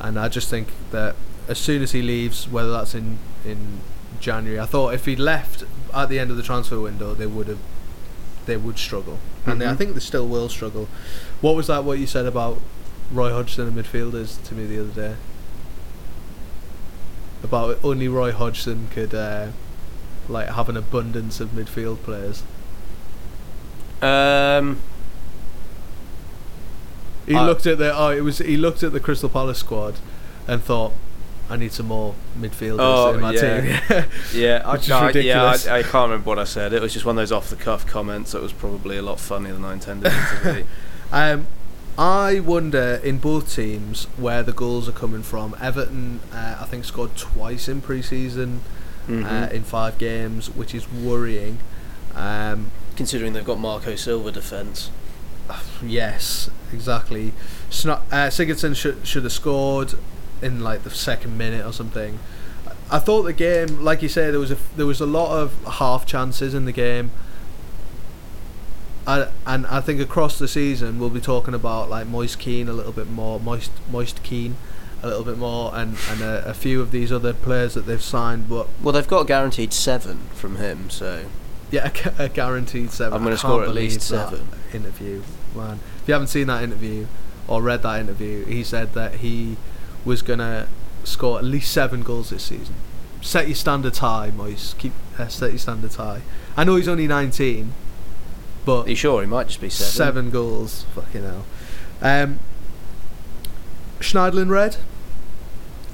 and I just think that as soon as he leaves, whether that's in in January, I thought if he left at the end of the transfer window, they would have they would struggle, and they, I Mhm. think they still will struggle. What was that? What you said about Roy Hodgson and midfielders to me the other day? About only Roy Hodgson could uh, like have an abundance of midfield players. Um, He I- looked at the oh, it was he looked at the Crystal Palace squad and thought, I need some more midfielders Oh, in my yeah. team. yeah, I, no, I- yeah. I, I can't remember what I said. It was just one of those off-the-cuff comments that was probably a lot funnier than I intended it to be. um, I wonder in both teams where the goals are coming from. Everton, uh, I think, scored twice in pre-season uh, in five games, which is worrying. Um, Considering they've got Marco Silva defence. yes, exactly. Sno- uh, Sigurdsson should should have scored in like the second minute or something. I thought the game, like you say, there was a there was a lot of half chances in the game. I, and I think across the season we'll be talking about like Moist Kean a little bit more, Moist Moist Kean, a little bit more, and and a, a few of these other players that they've signed. But Well, they've got guaranteed seven from him, so yeah, a, a guaranteed seven. I'm gonna score at least seven. Interview, man. If you haven't seen that interview or read that interview, he said that he was gonna score at least seven goals this season. Set your standards high, Moise. Keep uh, set your standards high. I know he's only 19, but are you sure he might just be seven? seven goals. Fucking hell. Um, Schneiderlin red.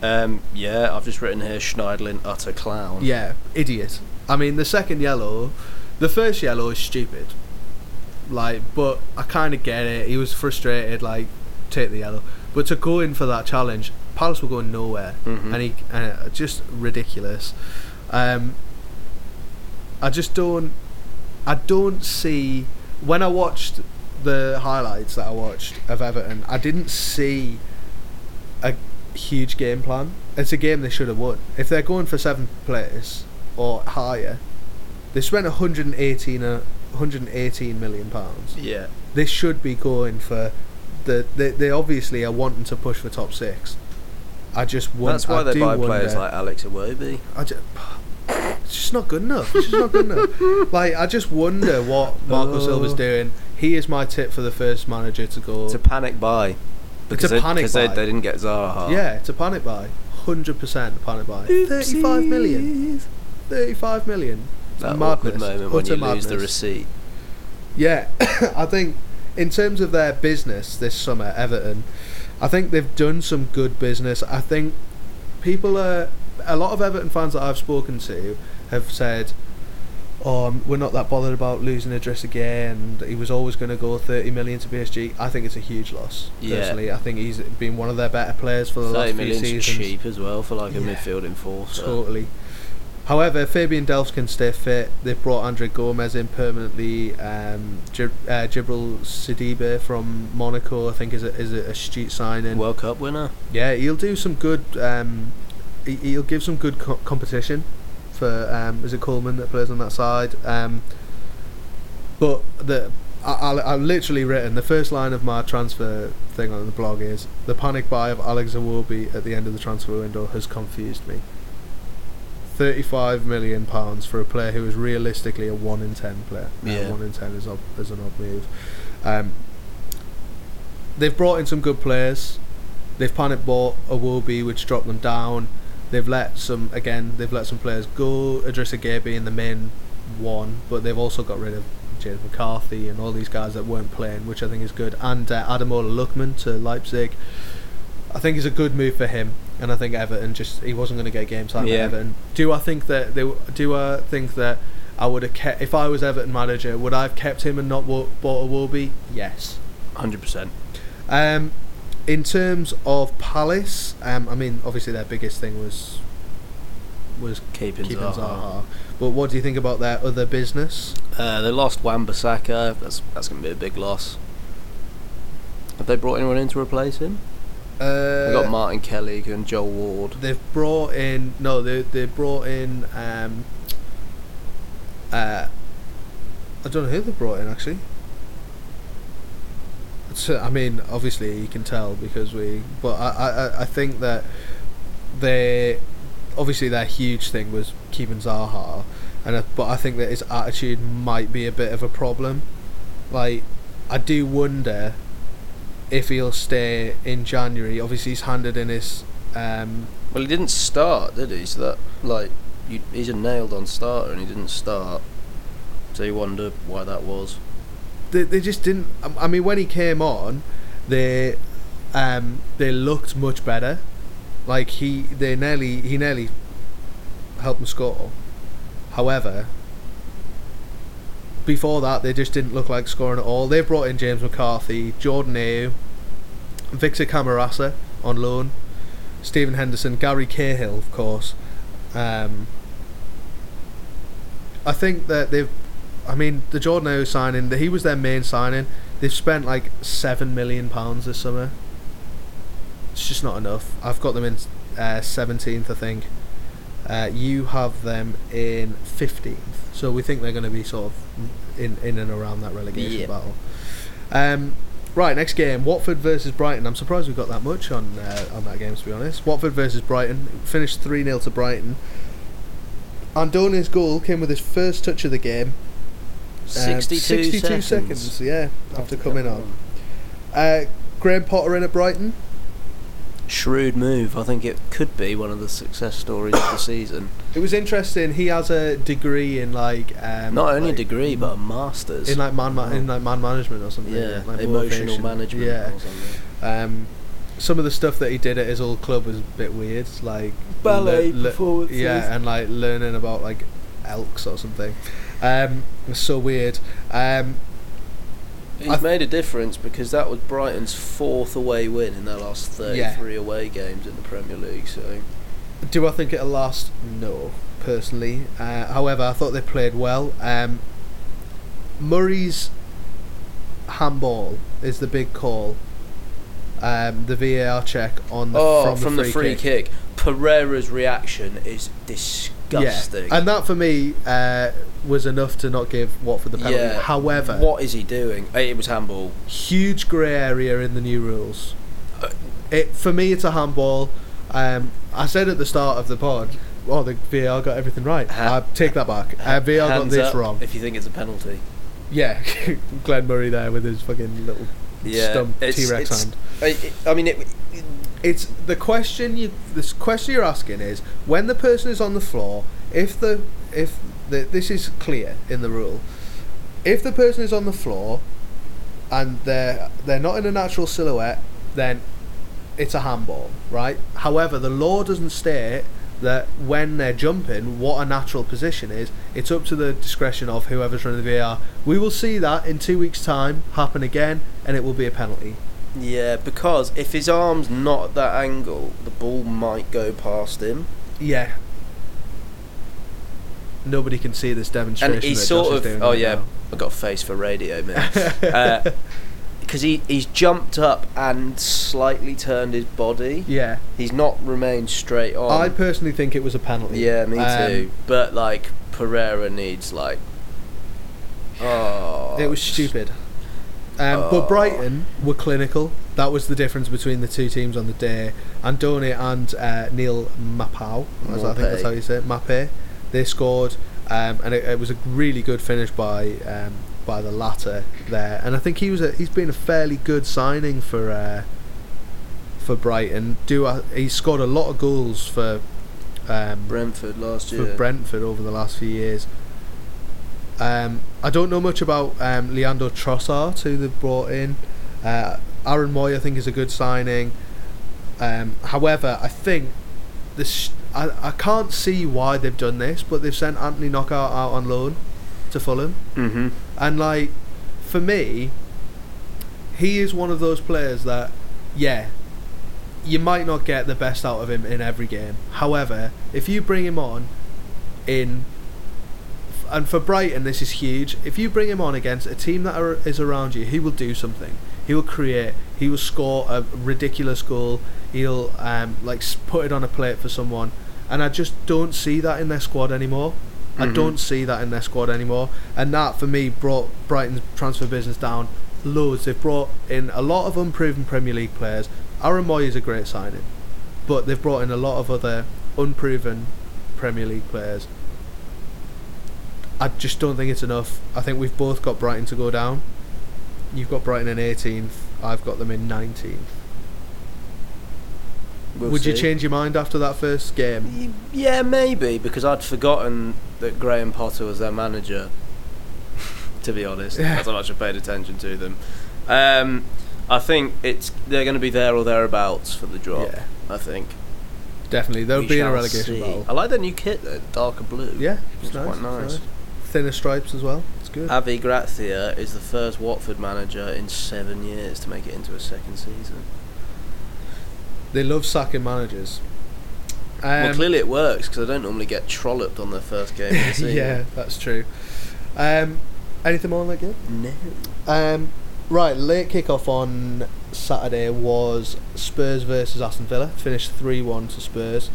Um, yeah, I've just written here Schneiderlin utter clown. Yeah, idiot. I mean, the second yellow, the first yellow is stupid. Like, but I kind of get it. He was frustrated. Like, take the yellow. But to go in for that challenge, Palace were going nowhere, Mhm. and he uh, just ridiculous. Um, I just don't. I don't see when I watched the highlights that I watched of Everton. I didn't see a huge game plan. It's a game they should have won. If they're going for seventh place or higher, they spent 118 uh, 118 million pounds. Yeah. They should be going for the. They, they obviously are wanting to push for top six. I just wonder. That's why I they buy players like Alex Iwobi. I just, it's just not good enough. It's just not good enough. Like I just wonder what Marco Oh. Silva's doing. He is my tip for the first manager to go. to panic buy. Because a panic because they, buy. they didn't get Zaha. yeah, it's a panic buy. Hundred percent panic buy. Thirty-five million. Thirty-five million. That Madness. awkward moment when you lose the receipt. Yeah, I think in terms of their business this summer, Everton, I think they've done some good business. I think people are a lot of Everton fans that I've spoken to have said, "Oh, we're not that bothered about losing Idrissa Gueye. He was always going to go 30 million to PSG." I think it's a huge loss. Yeah. Personally, I think he's been one of their better players for the last few seasons. cheap as well for like a Yeah. midfield enforcer. Totally. However, Fabian Delph can stay fit. They've brought Andre Gomes in permanently. Um, Gib- uh, Djibril Sidibe from Monaco, I think, is a, is a astute signing. World Cup winner. yeah, he'll do some good. Um, he, he'll give some good co- competition for. Um, is it Coleman that plays on that side? Um, but the I, I, I've literally written the first line of my transfer thing on the blog is the panic buy of Alex Iwobi at the end of the transfer window has confused me. Thirty-five million pounds for a player who is realistically a one in ten player. Uh, Yeah. one in ten is, odd, is an odd move. Um, they've brought in some good players. They've panic bought Iwobi, which dropped them down. They've let some again. They've let some players go. Idrissa Gueye being the main one, but they've also got rid of James McCarthy and all these guys that weren't playing, which I think is good. And uh, Ademola Lookman to Leipzig. I think is a good move for him, and I think Everton just he wasn't going to get game time Yeah. at Everton. Do I think that they do I think that I would have kept if I was Everton manager? Would I have kept him and not bought a Wolby? Yes. 100%. Um, in terms of Palace, um, I mean, obviously their biggest thing was was Keeping, keeping Zaha. Zaha. But what do you think about their other business? Uh, they lost Wan-Bissaka. That's that's going to be a big loss. Have they brought anyone in to replace him? Uh, They got Martin Kelly and Joel Ward. They've brought in no, they they brought in. Um, uh, I don't know who they brought in actually. I mean, obviously you can tell because we, but I, I, I think that they, obviously their huge thing was keeping Zaha, and but I think that his attitude might be a bit of a problem. Like, I do wonder if he'll stay in January. Obviously, he's handed in his um, Well, he didn't start, did he? So that like you, he's a nailed-on starter, and he didn't start. So you wonder why that was. They, they just didn't. um, I mean, when he came on, they um, they looked much better. Like he, they nearly he nearly helped them score. However, before that, they just didn't look like scoring at all. They brought in James McCarthy, Jordan Ayew, Victor Camarasa on loan, Stephen Henderson, Gary Cahill, of course. Um, I think that they've. I mean, the Jordan signing, he was their main signing. They've spent like seven million pounds this summer. It's just not enough. I've got them in seventeenth, I think. Uh, you have them in fifteenth, so we think they're going to be sort of in in and around that relegation Yeah. battle. Um, right, next game, Watford versus Brighton. I'm surprised we got that much on uh, on that game, to be honest. Watford versus Brighton finished three 0 to Brighton. Andone's goal came with his first touch of the game. Uh, 62, 62 seconds. yeah, after coming on. Uh, Graham Potter in at Brighton. Shrewd move. I think it could be one of the success stories of the season. It was interesting. He has a degree in like um, Not only a degree, but a master's. in like man ma- in like man management or something. yeah, like emotional management. Yeah. Or something. Um, some of the stuff that he did at his old club was a bit weird, like Ballet le- le- performances. Yeah, and like learning about like elks or something. Um, it was so weird. Um, He's made a difference because that was Brighton's fourth away win in their last 33 away games in the Premier League. So do I think it'll last? No, personally. Uh, however, I thought they played well. Um, Murray's handball is the big call. Um, the VAR check on the oh, from, the free, kick. kick. Pereyra's reaction is disgusting. Yeah, and that for me uh, was enough to not give Watford the penalty. Yeah. However, what is he doing? It was handball. huge grey area in the new rules. Uh, It for me, it's a handball. Um, I said at the start of the pod, "Oh, the VAR got everything right." I take that back. Uh, VAR got this wrong. If you think it's a penalty. Yeah, Glenn Murray there with his fucking little Yeah, stump T Rex hand. I, I mean, it, It's the question you. This question you're asking is when the person is on the floor. If the if the, this is clear in the rule, if the person is on the floor, and they're they're not in a natural silhouette, then it's a handball, right? However, the law doesn't state that when they're jumping, what a natural position is. It's up to the discretion of whoever's running the VAR. We will see that in two weeks' time happen again, and it will be a penalty. Yeah, because if his arm's not at that angle, the ball might go past him. Yeah. Nobody can see this demonstration. and he's sort Josh of oh right yeah now. i got a face for radio man because he he's jumped up and slightly turned his body yeah. he's not remained straight on I personally think it was a penalty. yeah me Um, too but like pereyra needs like oh It was stupid. Um, Oh. But Brighton were clinical. That was the difference between the two teams on the day. Andone and uh, Neal Maupay, as I think that's how you say it, Mape, they scored, um, and it, it was a really good finish by um, by the latter there. And I think he was a, he's been a fairly good signing for uh, for Brighton. Do I, he scored a lot of goals for um, brentford last year for Brentford over the last few years. Um, I don't know much about um, Leandro Trossard, who they've brought in. Uh, Aaron Mooy, I think, is a good signing. Um, however, I think this. I, I can't see why they've done this, but they've sent Anthony Knockaert out on loan to Fulham, mm-hmm and like for me, he is one of those players that, yeah, you might not get the best out of him in every game. However, if you bring him on in, and for Brighton this is huge. If you bring him on against a team that are, is around you, he will do something. He will create. He will score a ridiculous goal. He'll um, like put it on a plate for someone, and I just don't see that in their squad anymore. I Mhm. don't see that in their squad anymore, and that for me brought Brighton's transfer business down loads. They've brought in a lot of unproven Premier League players. Aaron Mooy is a great signing, but they've brought in a lot of other unproven Premier League players. I just don't think it's enough. I think we've both got Brighton to go down. You've got Brighton in 18th. I've got them in 19th. We'll Would you change your mind after that first game? Yeah, maybe because I'd forgotten that Graham Potter was their manager. to be honest, Yeah. that's how much I paid attention to them. Um, I think it's they're going to be there or thereabouts for the drop. Yeah. I think Definitely. they'll We be in a relegation see. battle. I like their new kit, though, darker blue. Yeah, it's it's nice, quite nice. nice. Thinner stripes as well. It's good. Javi Gracia is the first Watford manager in seven years to make it into a second season. they love sacking managers. Um, well, clearly it works because I don't normally get trolloped on their first game of the yeah, that's true. Um, anything more on that game? No. Um, right, late kickoff on Saturday was Spurs versus Aston Villa. Finished three one to Spurs.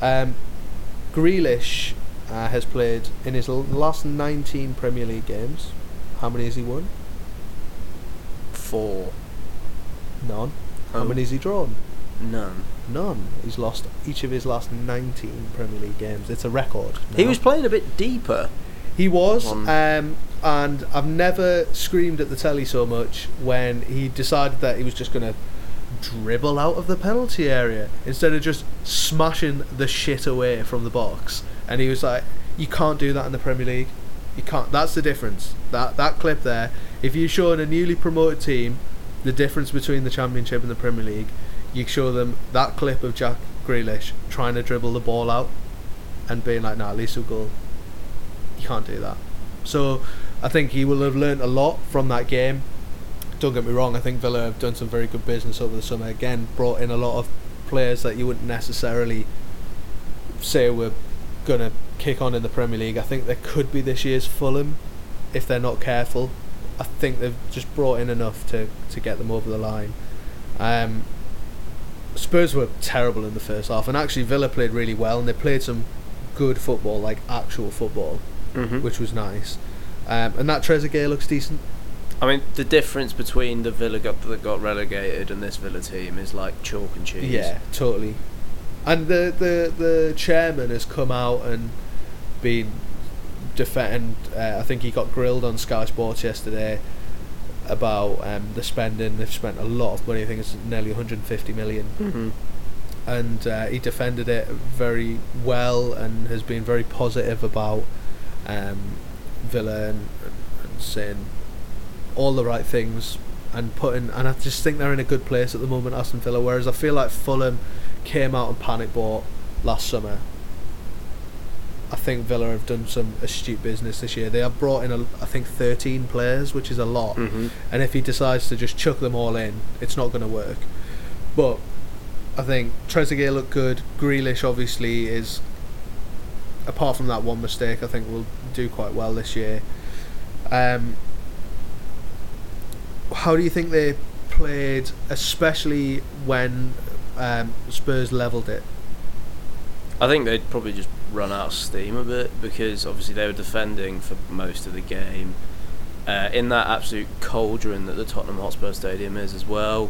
Um, Grealish uh, has played in his last nineteen Premier League games. How many has he won? Four. None. How Um, many has he drawn? None. None. He's lost each of his last 19 Premier League games. It's a record. He was playing a bit deeper. He was, um, and I've never screamed at the telly so much when he decided that he was just going to dribble out of the penalty area instead of just smashing the shit away from the box. And he was like, "You can't do that in the Premier League. You can't. That's the difference. That that clip there. If you show in a newly promoted team the difference between the Championship and the Premier League, you show them that clip of Jack Grealish trying to dribble the ball out and being like, "Nah, at least we'll go." You can't do that. So I think he will have learnt a lot from that game. Don't get me wrong, I think Villa have done some very good business over the summer. Again, brought in a lot of players that you wouldn't necessarily say were going to kick on in the Premier League. I think there could be this year's Fulham if they're not careful. I think they've just brought in enough to, to get them over the line. Um, Spurs were terrible in the first half, and actually Villa played really well, and they played some good football, like actual football, Mm-hmm. which was nice. Um, and that Trezeguet looks decent. I mean, the difference between the Villa got, that got relegated and this Villa team is like chalk and cheese. Yeah, totally. And the the the chairman has come out and been defend. Uh, I think he got grilled on Sky Sports yesterday about um, the spending. They've spent a lot of money. I think it's nearly 150 million, Mm-hmm. and uh, he defended it very well and has been very positive about um, Villa and, and saying all the right things and putting. And I just think they're in a good place at the moment, Aston Villa. Whereas I feel like Fulham came out and panic bought last summer. I think Villa have done some astute business this year. They have brought in, a, I think, 13 players, which is a lot. Mm-hmm. And if he decides to just chuck them all in, it's not going to work. But I think Trezeguet looked good. Grealish obviously is, apart from that one mistake, I think will do quite well this year. Um, how do you think they played, especially when um, Spurs levelled it? I think they'd probably just run out of steam a bit because obviously they were defending for most of the game. Uh, in that absolute cauldron that the Tottenham Hotspur Stadium is as well.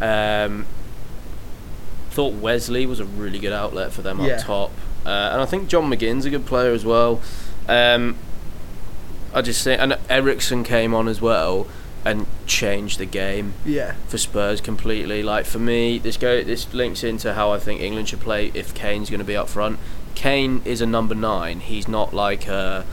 Um, thought Wesley was a really good outlet for them Yeah. up top, uh, and I think John McGinn's a good player as well. Um, I just think, and Eriksen came on as well and change the game Yeah. for Spurs completely. Like for me, this go this links into how I think England should play if Kane's going to be up front. Kane is a number nine. He's not like a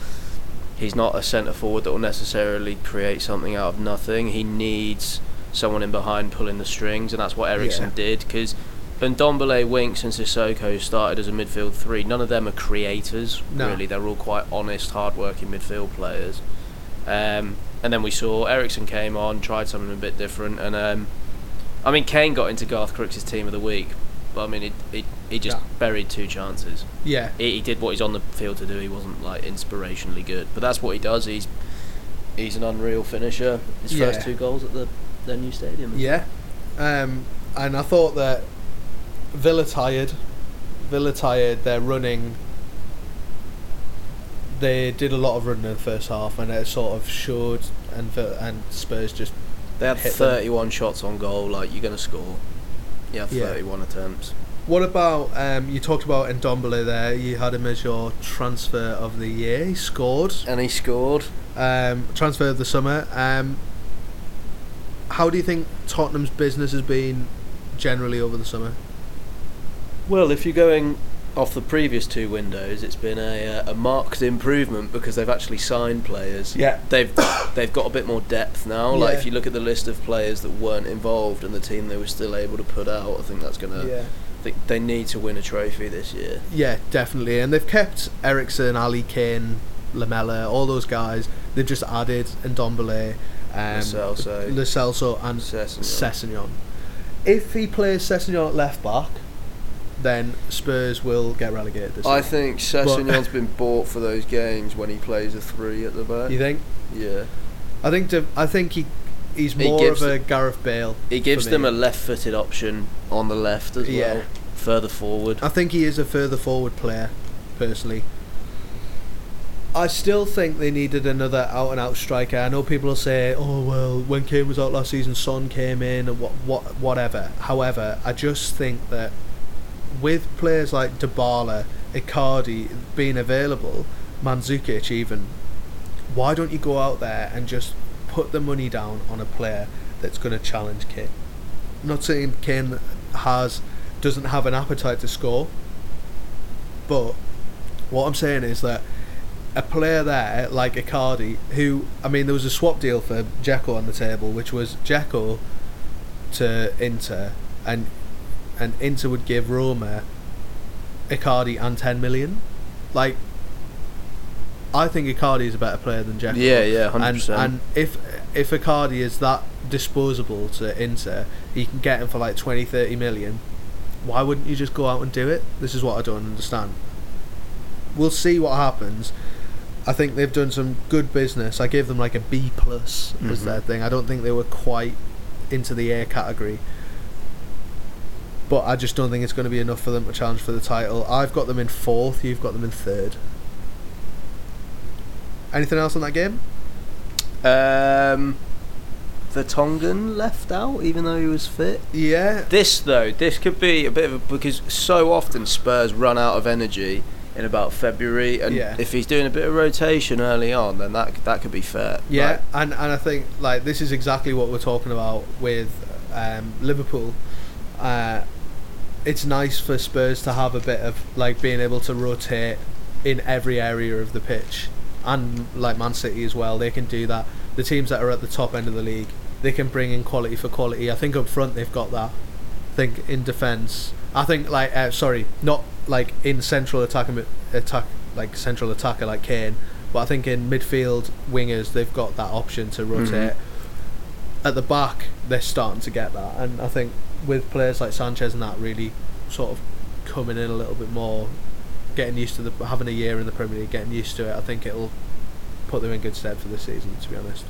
he's not a centre forward that will necessarily create something out of nothing. He needs someone in behind pulling the strings, and that's what Eriksen Yeah. did because. When Ndombele, Winks, and Sissoko started as a midfield three, none of them are creators. No. Really, they're all quite honest, hard-working midfield players. Um, and then we saw Eriksen came on, tried something a bit different, and um, I mean Kane got into Garth Crooks' team of the week, but I mean he he, he just Yeah. buried two chances. Yeah. He, he did what he's on the field to do. He wasn't like inspirationally good, but that's what he does. He's he's an unreal finisher. His Yeah. first two goals at the their new stadium. Yeah, um, and I thought that Villa tired, Villa tired. They're running. They did a lot of running in the first half, and it sort of showed. And and Spurs just They had Hit them. 31 shots on goal. Like you're gonna score. You have Yeah. 31 attempts. What about um, you talked about Ndombele there? You had him as your transfer of the year. He scored. And he scored. Um, transfer of the summer. Um, how do you think Tottenham's business has been generally over the summer? Well, if you're going off the previous two windows, it's been a, uh, a marked improvement because they've actually signed players. Yeah. They've they've got a bit more depth now. Like Yeah. if you look at the list of players that weren't involved and the team they were still able to put out, I think that's gonna. Yeah. I think they need to win a trophy this year. Yeah, definitely. And they've kept Eriksen, Alli Kane, Lamela, all those guys. They've just added Ndombele, um, Lo Celso. Lo and. Sessegnon. If he plays Sessegnon at left back, then Spurs will get relegated this I year. think Sessegnon's been bought for those games when he plays a three at the back. You think? Yeah. I think to, I think he he's He more gives of a Gareth Bale. He gives for them a left-footed option on the left as Yeah. well, further forward. I think he is a further forward player, personally. I still think they needed another out and out striker. I know people will say, "Oh well, when Kane was out last season, Son came in and what what whatever." However, I just think that with players like Dybala, Icardi being available, Mandzukic even, why don't you go out there and just put the money down on a player that's going to challenge Kane? I'm not saying Kane has doesn't have an appetite to score, but what I'm saying is that a player there like Icardi, who I mean, there was a swap deal for Dzeko on the table, which was Dzeko to Inter, and and Inter would give Roma Icardi and 10 million. Like, I think Icardi is a better player than Dzeko. Yeah, yeah, hundred And, percent. and if if Icardi is that disposable to Inter, he can get him for like 20, 30 million. Why wouldn't you just go out and do it? This is what I don't understand. We'll see what happens. I think they've done some good business. I gave them like a B plus as Mhm. their thing. I don't think they were quite into the A category. But I just don't think it's going to be enough for them to challenge for the title. I've got them in fourth. You've got them in third. Anything else on that game? Um, the Tongan left out, even though he was fit. Yeah. This though, this could be a bit of a because so often Spurs run out of energy in about February, and Yeah. if he's doing a bit of rotation early on, then that that could be fair. Yeah, and and I think like this is exactly what we're talking about with um, Liverpool. Uh, it's nice for Spurs to have a bit of like being able to rotate in every area of the pitch, and like Man City as well. They can do that. The teams that are at the top end of the league, they can bring in quality for quality. I think up front they've got that. I think in defence, I think like uh, sorry, not like in central attacking attack like central attacker like Kane, but I think in midfield wingers they've got that option to rotate. At the back, they're starting to get that, and I think with players like Sanchez and that really sort of coming in a little bit more, getting used to the having a year in the Premier League, getting used to it. I think it'll put them in good stead for this season. To be honest.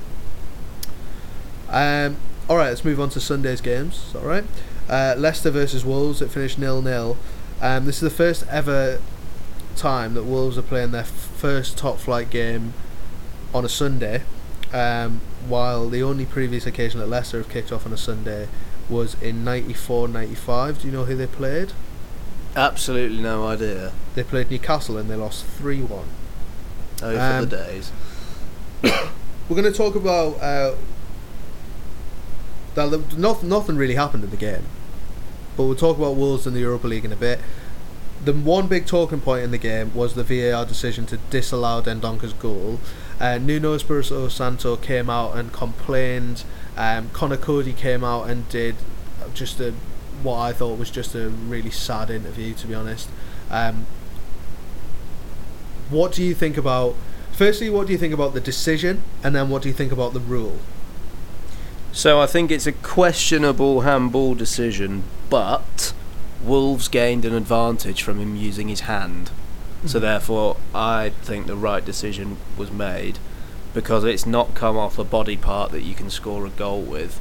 Um, all right, let's move on to Sunday's games. All right, uh, Leicester versus Wolves. It finished nil nil. Um, this is the first ever time that Wolves are playing their first top flight game on a Sunday, um, while the only previous occasion that Leicester have kicked off on a Sunday was in 94-95. Do you know who they played? absolutely no idea. They played Newcastle and they lost 3 1. Oh, for Um, the days. We're going to talk about. Uh, that nothing, nothing really happened in the game, but we'll talk about Wolves in the Europa League in a bit. The one big talking point in the game was the VAR decision to disallow Dendoncker's goal. Uh, Nuno Espirito Santo came out and complained. Um, Conor Coady came out and did just a what I thought was just a really sad interview, to be honest. Um, what do you think about? Firstly, what do you think about the decision, and then what do you think about the rule? So I think it's a questionable handball decision, but Wolves gained an advantage from him using his hand. So Mhm. therefore, I think the right decision was made because it's not come off a body part that you can score a goal with.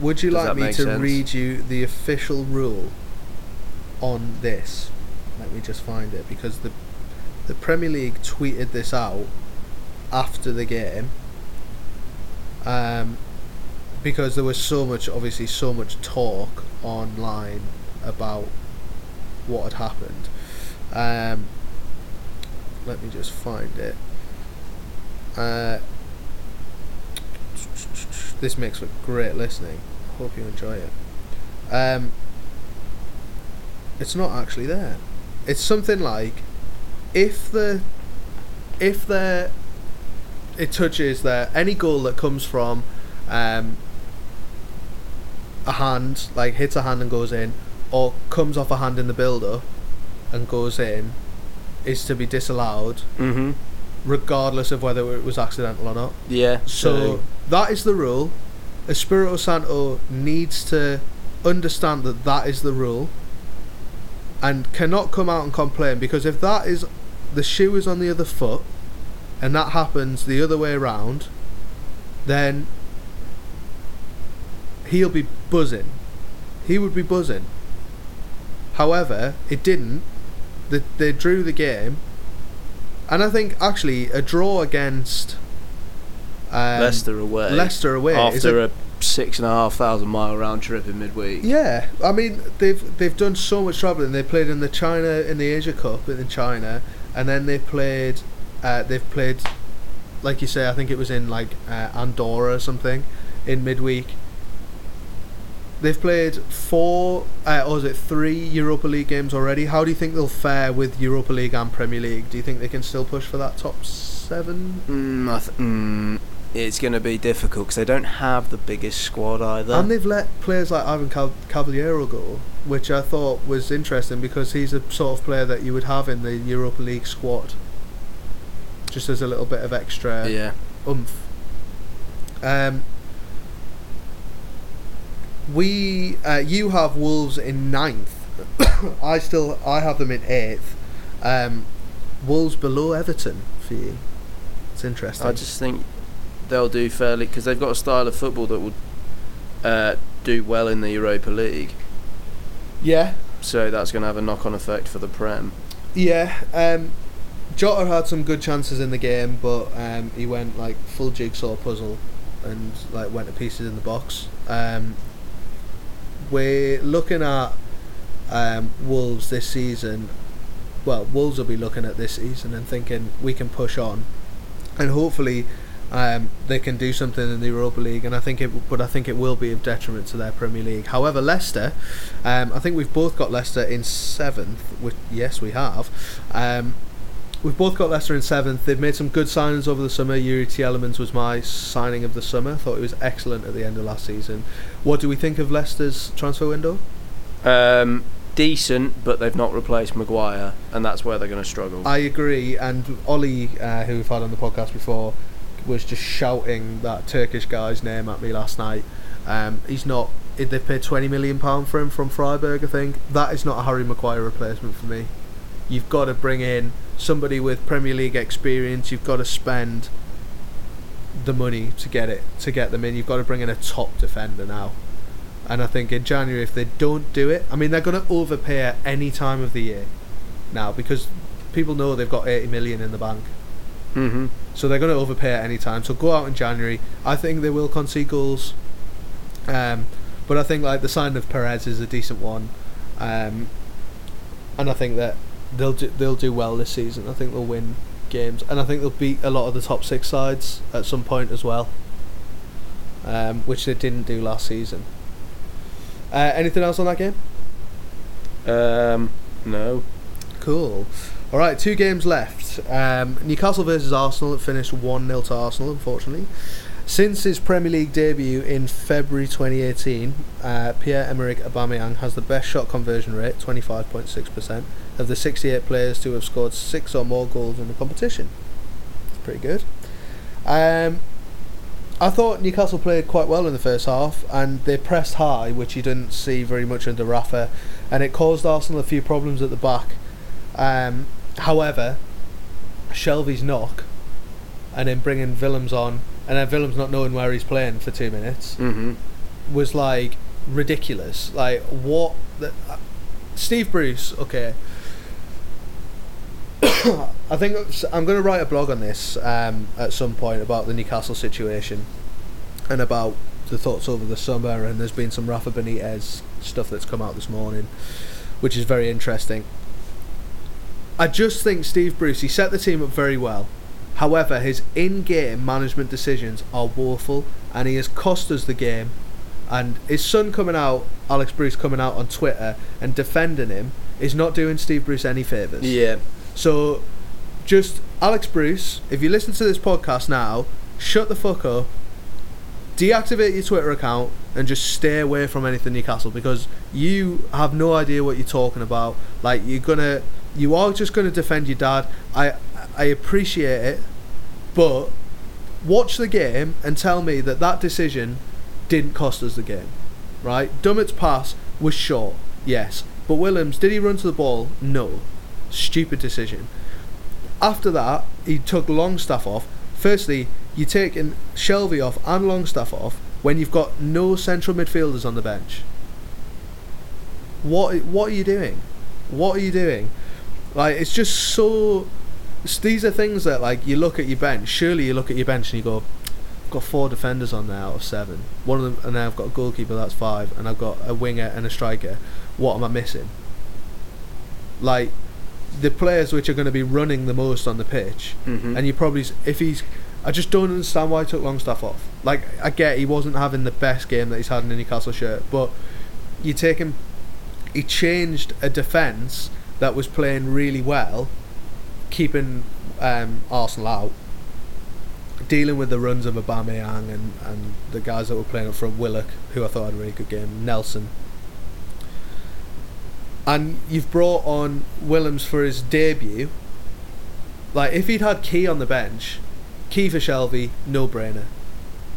Would you Does like me to sense? read you the official rule on this? Let me just find it because the the Premier League tweeted this out after the game. Um, because there was so much, obviously, so much talk online about what had happened. Um, let me just find it. Uh, this makes for great listening. Hope you enjoy it. Um, it's not actually there. It's something like if the if the it touches there any goal that comes from um, a hand like hits a hand and goes in or comes off a hand in the build up and goes in is to be disallowed Mm-hmm. Regardless of whether it was accidental or not. Yeah. So that is the rule. Espirito Santo needs to understand that that is the rule and cannot come out and complain because if that is the shoe is on the other foot and that happens the other way around then he'll be buzzing he would be buzzing however it didn't they, they drew the game And I think actually a draw against um, Leicester away. Leicester away after a- a six and a half thousand mile round trip in midweek. Yeah, I mean they've they've done so much travelling. They played in the China in the Asia Cup in China, and then they played. Uh, they've played, like you say, I think it was in like uh, Andorra or something, in midweek. They've played four, uh, or is it three Europa League games already? How do you think they'll fare with Europa League and Premier League? Do you think they can still push for that top seven? Mm, I th- mm, it's going to be difficult because they don't have the biggest squad either. And they've let players like Ivan Cal- Cavaleiro go, which I thought was interesting because he's a sort of player that you would have in the Europa League squad, just as a little bit of extra yeah. oomph. Um, we, uh, you have Wolves in ninth. I still, I have them in eighth. Um, Wolves below Everton for you. It's interesting. I just think they'll do fairly because they've got a style of football that would uh, do well in the Europa League. yeah, So that's going to have a knock-on effect for the Prem. Yeah, um, Jota had some good chances in the game, but um, he went like full jigsaw puzzle and like went to pieces in the box. Um, we're looking at um, Wolves this season. Well, Wolves will be looking at this season and thinking we can push on, and hopefully um, they can do something in the Europa League. And I think it, but I think it will be of detriment to their Premier League. However, Leicester, um, I think we've both got Leicester in seventh. Which yes, we have. We've both got Leicester in seventh. They've made some good signings over the summer. Youri Tielemans was my signing of the summer. Thought he was excellent at the end of last season. What do we think of Leicester's transfer window? Um, decent, but they've not replaced Maguire, and that's where they're going to struggle. I agree. And Ollie, uh, who we've had on the podcast before, was just shouting that Turkish guy's name at me last night. Um, he's not. They paid twenty million pound for him from Freiburg. I think that is not a Harry Maguire replacement for me. You've got to bring in somebody with Premier League experience. You've got to spend the money to get it to get them in. You've got to bring in a top defender now. And I think in January, if they don't do it, I mean, they're going to overpay at any time of the year now because people know they've got 80 million in the bank. mm-hmm. So they're going to overpay at any time. So go out in January. I think they will concede goals. Um, but I think like the sign of Perez is a decent one. Um, and I think that they'll do, they'll do well this season. I think they'll win games, and I think they'll beat a lot of the top six sides at some point as well, um, which they didn't do last season. Uh, anything else on that game? Um, no. Cool. All right, two games left. Um, Newcastle versus Arsenal. It finished 1 0 to Arsenal, unfortunately. Since his Premier League debut in February 2018, uh, Pierre Emerick Aubameyang has the best shot conversion rate, 25.6%, of the 68 players to have scored six or more goals in the competition. It's pretty good. Um, I thought Newcastle played quite well in the first half, and they pressed high, which you didn't see very much under Rafa, and it caused Arsenal a few problems at the back. Um, however, Shelvey's knock, and then bringing Willems on, and then Willems not knowing where he's playing for two minutes, Mm-hmm. was like ridiculous. Like what? The, uh, Steve Bruce, okay. I think I'm going to write a blog on this um, at some point about the Newcastle situation and about the thoughts over the summer. And there's been some Rafa Benitez stuff that's come out this morning, which is very interesting. I just think Steve Bruce he set the team up very well. However, his in-game management decisions are woeful, and he has cost us the game. And his son coming out, Alex Bruce coming out on Twitter and defending him, is not doing Steve Bruce any favors. Yeah. So, just Alex Bruce, if you listen to this podcast now, shut the fuck up, deactivate your Twitter account, and just stay away from anything Newcastle because you have no idea what you're talking about. Like you're gonna, you are just gonna defend your dad. I, I appreciate it, but watch the game and tell me that that decision didn't cost us the game. Right? Dummett's pass was short, yes, but Willems did he run to the ball? No. Stupid decision. After that, he took Longstaff off. Firstly, you're taking Shelvey off and Longstaff off when you've got no central midfielders on the bench. What what are you doing? What are you doing? Like it's just so these are things that like you look at your bench. Surely you look at your bench and you go, I've got four defenders on there out of seven. One of them, and then I've got a goalkeeper. That's five, and I've got a winger and a striker. What am I missing? Like the players which are going to be running the most on the pitch, Mhm. and you probably if he's. I just don't understand why he took Longstaff off. Like I get he wasn't having the best game that he's had in a Newcastle shirt, but you take him. He changed a defence that was playing really well, keeping um, Arsenal out, dealing with the runs of Aubameyang and, and the guys that were playing up front, Willock, who I thought had a really good game, Nelson. And you've brought on Willems for his debut. Like, if he'd had Ki on the bench, Ki for Shelvey, no brainer.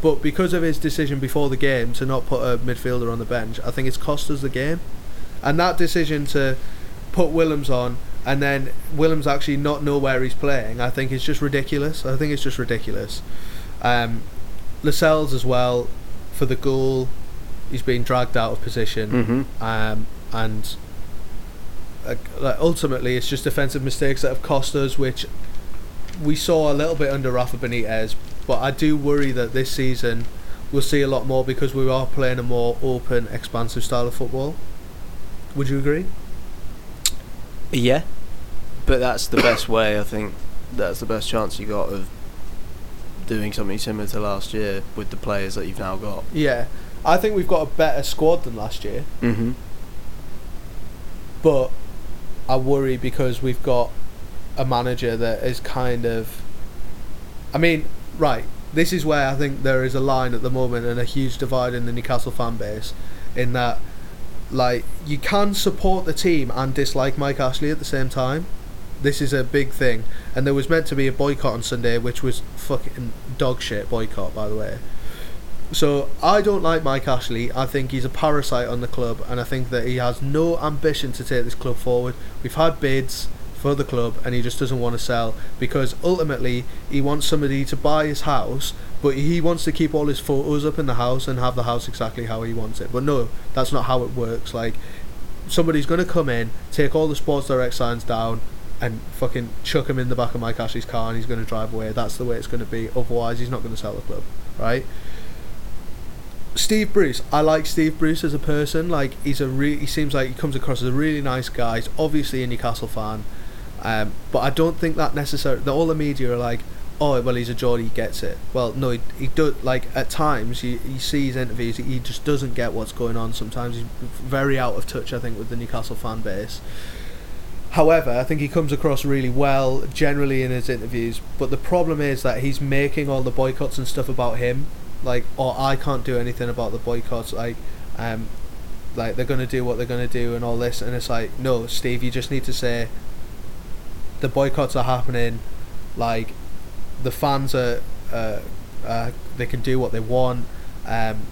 But because of his decision before the game to not put a midfielder on the bench, I think it's cost us the game. And that decision to put Willems on and then Willems actually not know where he's playing, I think is just ridiculous. I think it's just ridiculous. Um, Lascelles as well for the goal. He's being dragged out of position, Mhm. um, and like, ultimately it's just defensive mistakes that have cost us, which we saw a little bit under Rafa Benitez. But I do worry that this season we'll see a lot more because we are playing a more open, expansive style of football. Would you agree? Yeah, but that's the best way. I think that's the best chance you got of doing something similar to last year with the players that you've now got. Yeah, I think we've got a better squad than last year, Mm-hmm. but I worry because we've got a manager that is kind of. I mean, right. This is where I think there is a line at the moment and a huge divide in the Newcastle fan base, in that, like, you can support the team and dislike Mike Ashley at the same time. This is a big thing, and there was meant to be a boycott on Sunday, which was fucking dog shit boycott, by the way. So I don't like Mike Ashley. I think he's a parasite on the club, and I think that he has no ambition to take this club forward. We've had bids for the club, and he just doesn't want to sell because ultimately he wants somebody to buy his house, but he wants to keep all his photos up in the house and have the house exactly how he wants it. But no, that's not how it works. Like somebody's going to come in, take all the Sports Direct signs down, and fucking chuck him in the back of Mike Ashley's car, and he's going to drive away. That's the way it's going to be. Otherwise, he's not going to sell the club, right? Steve Bruce, I like Steve Bruce as a person. Like he's a re- he seems like he comes across as a really nice guy. He's obviously a Newcastle fan, um, but I don't think that necessarily. All the media are like, oh well, he's a Geordie, he gets it. Well, no, he, he like at times you, you see his interviews, he just doesn't get what's going on. Sometimes he's very out of touch. I think with the Newcastle fan base. However, I think he comes across really well generally in his interviews. But the problem is that he's making all the boycotts and stuff about him, like, or I can't do anything about the boycotts. Like, um, like they're gonna do what they're gonna do and all this, and it's like, no, Steve, you just need to say the boycotts are happening. Like, the fans are, uh, uh, they can do what they want. Um,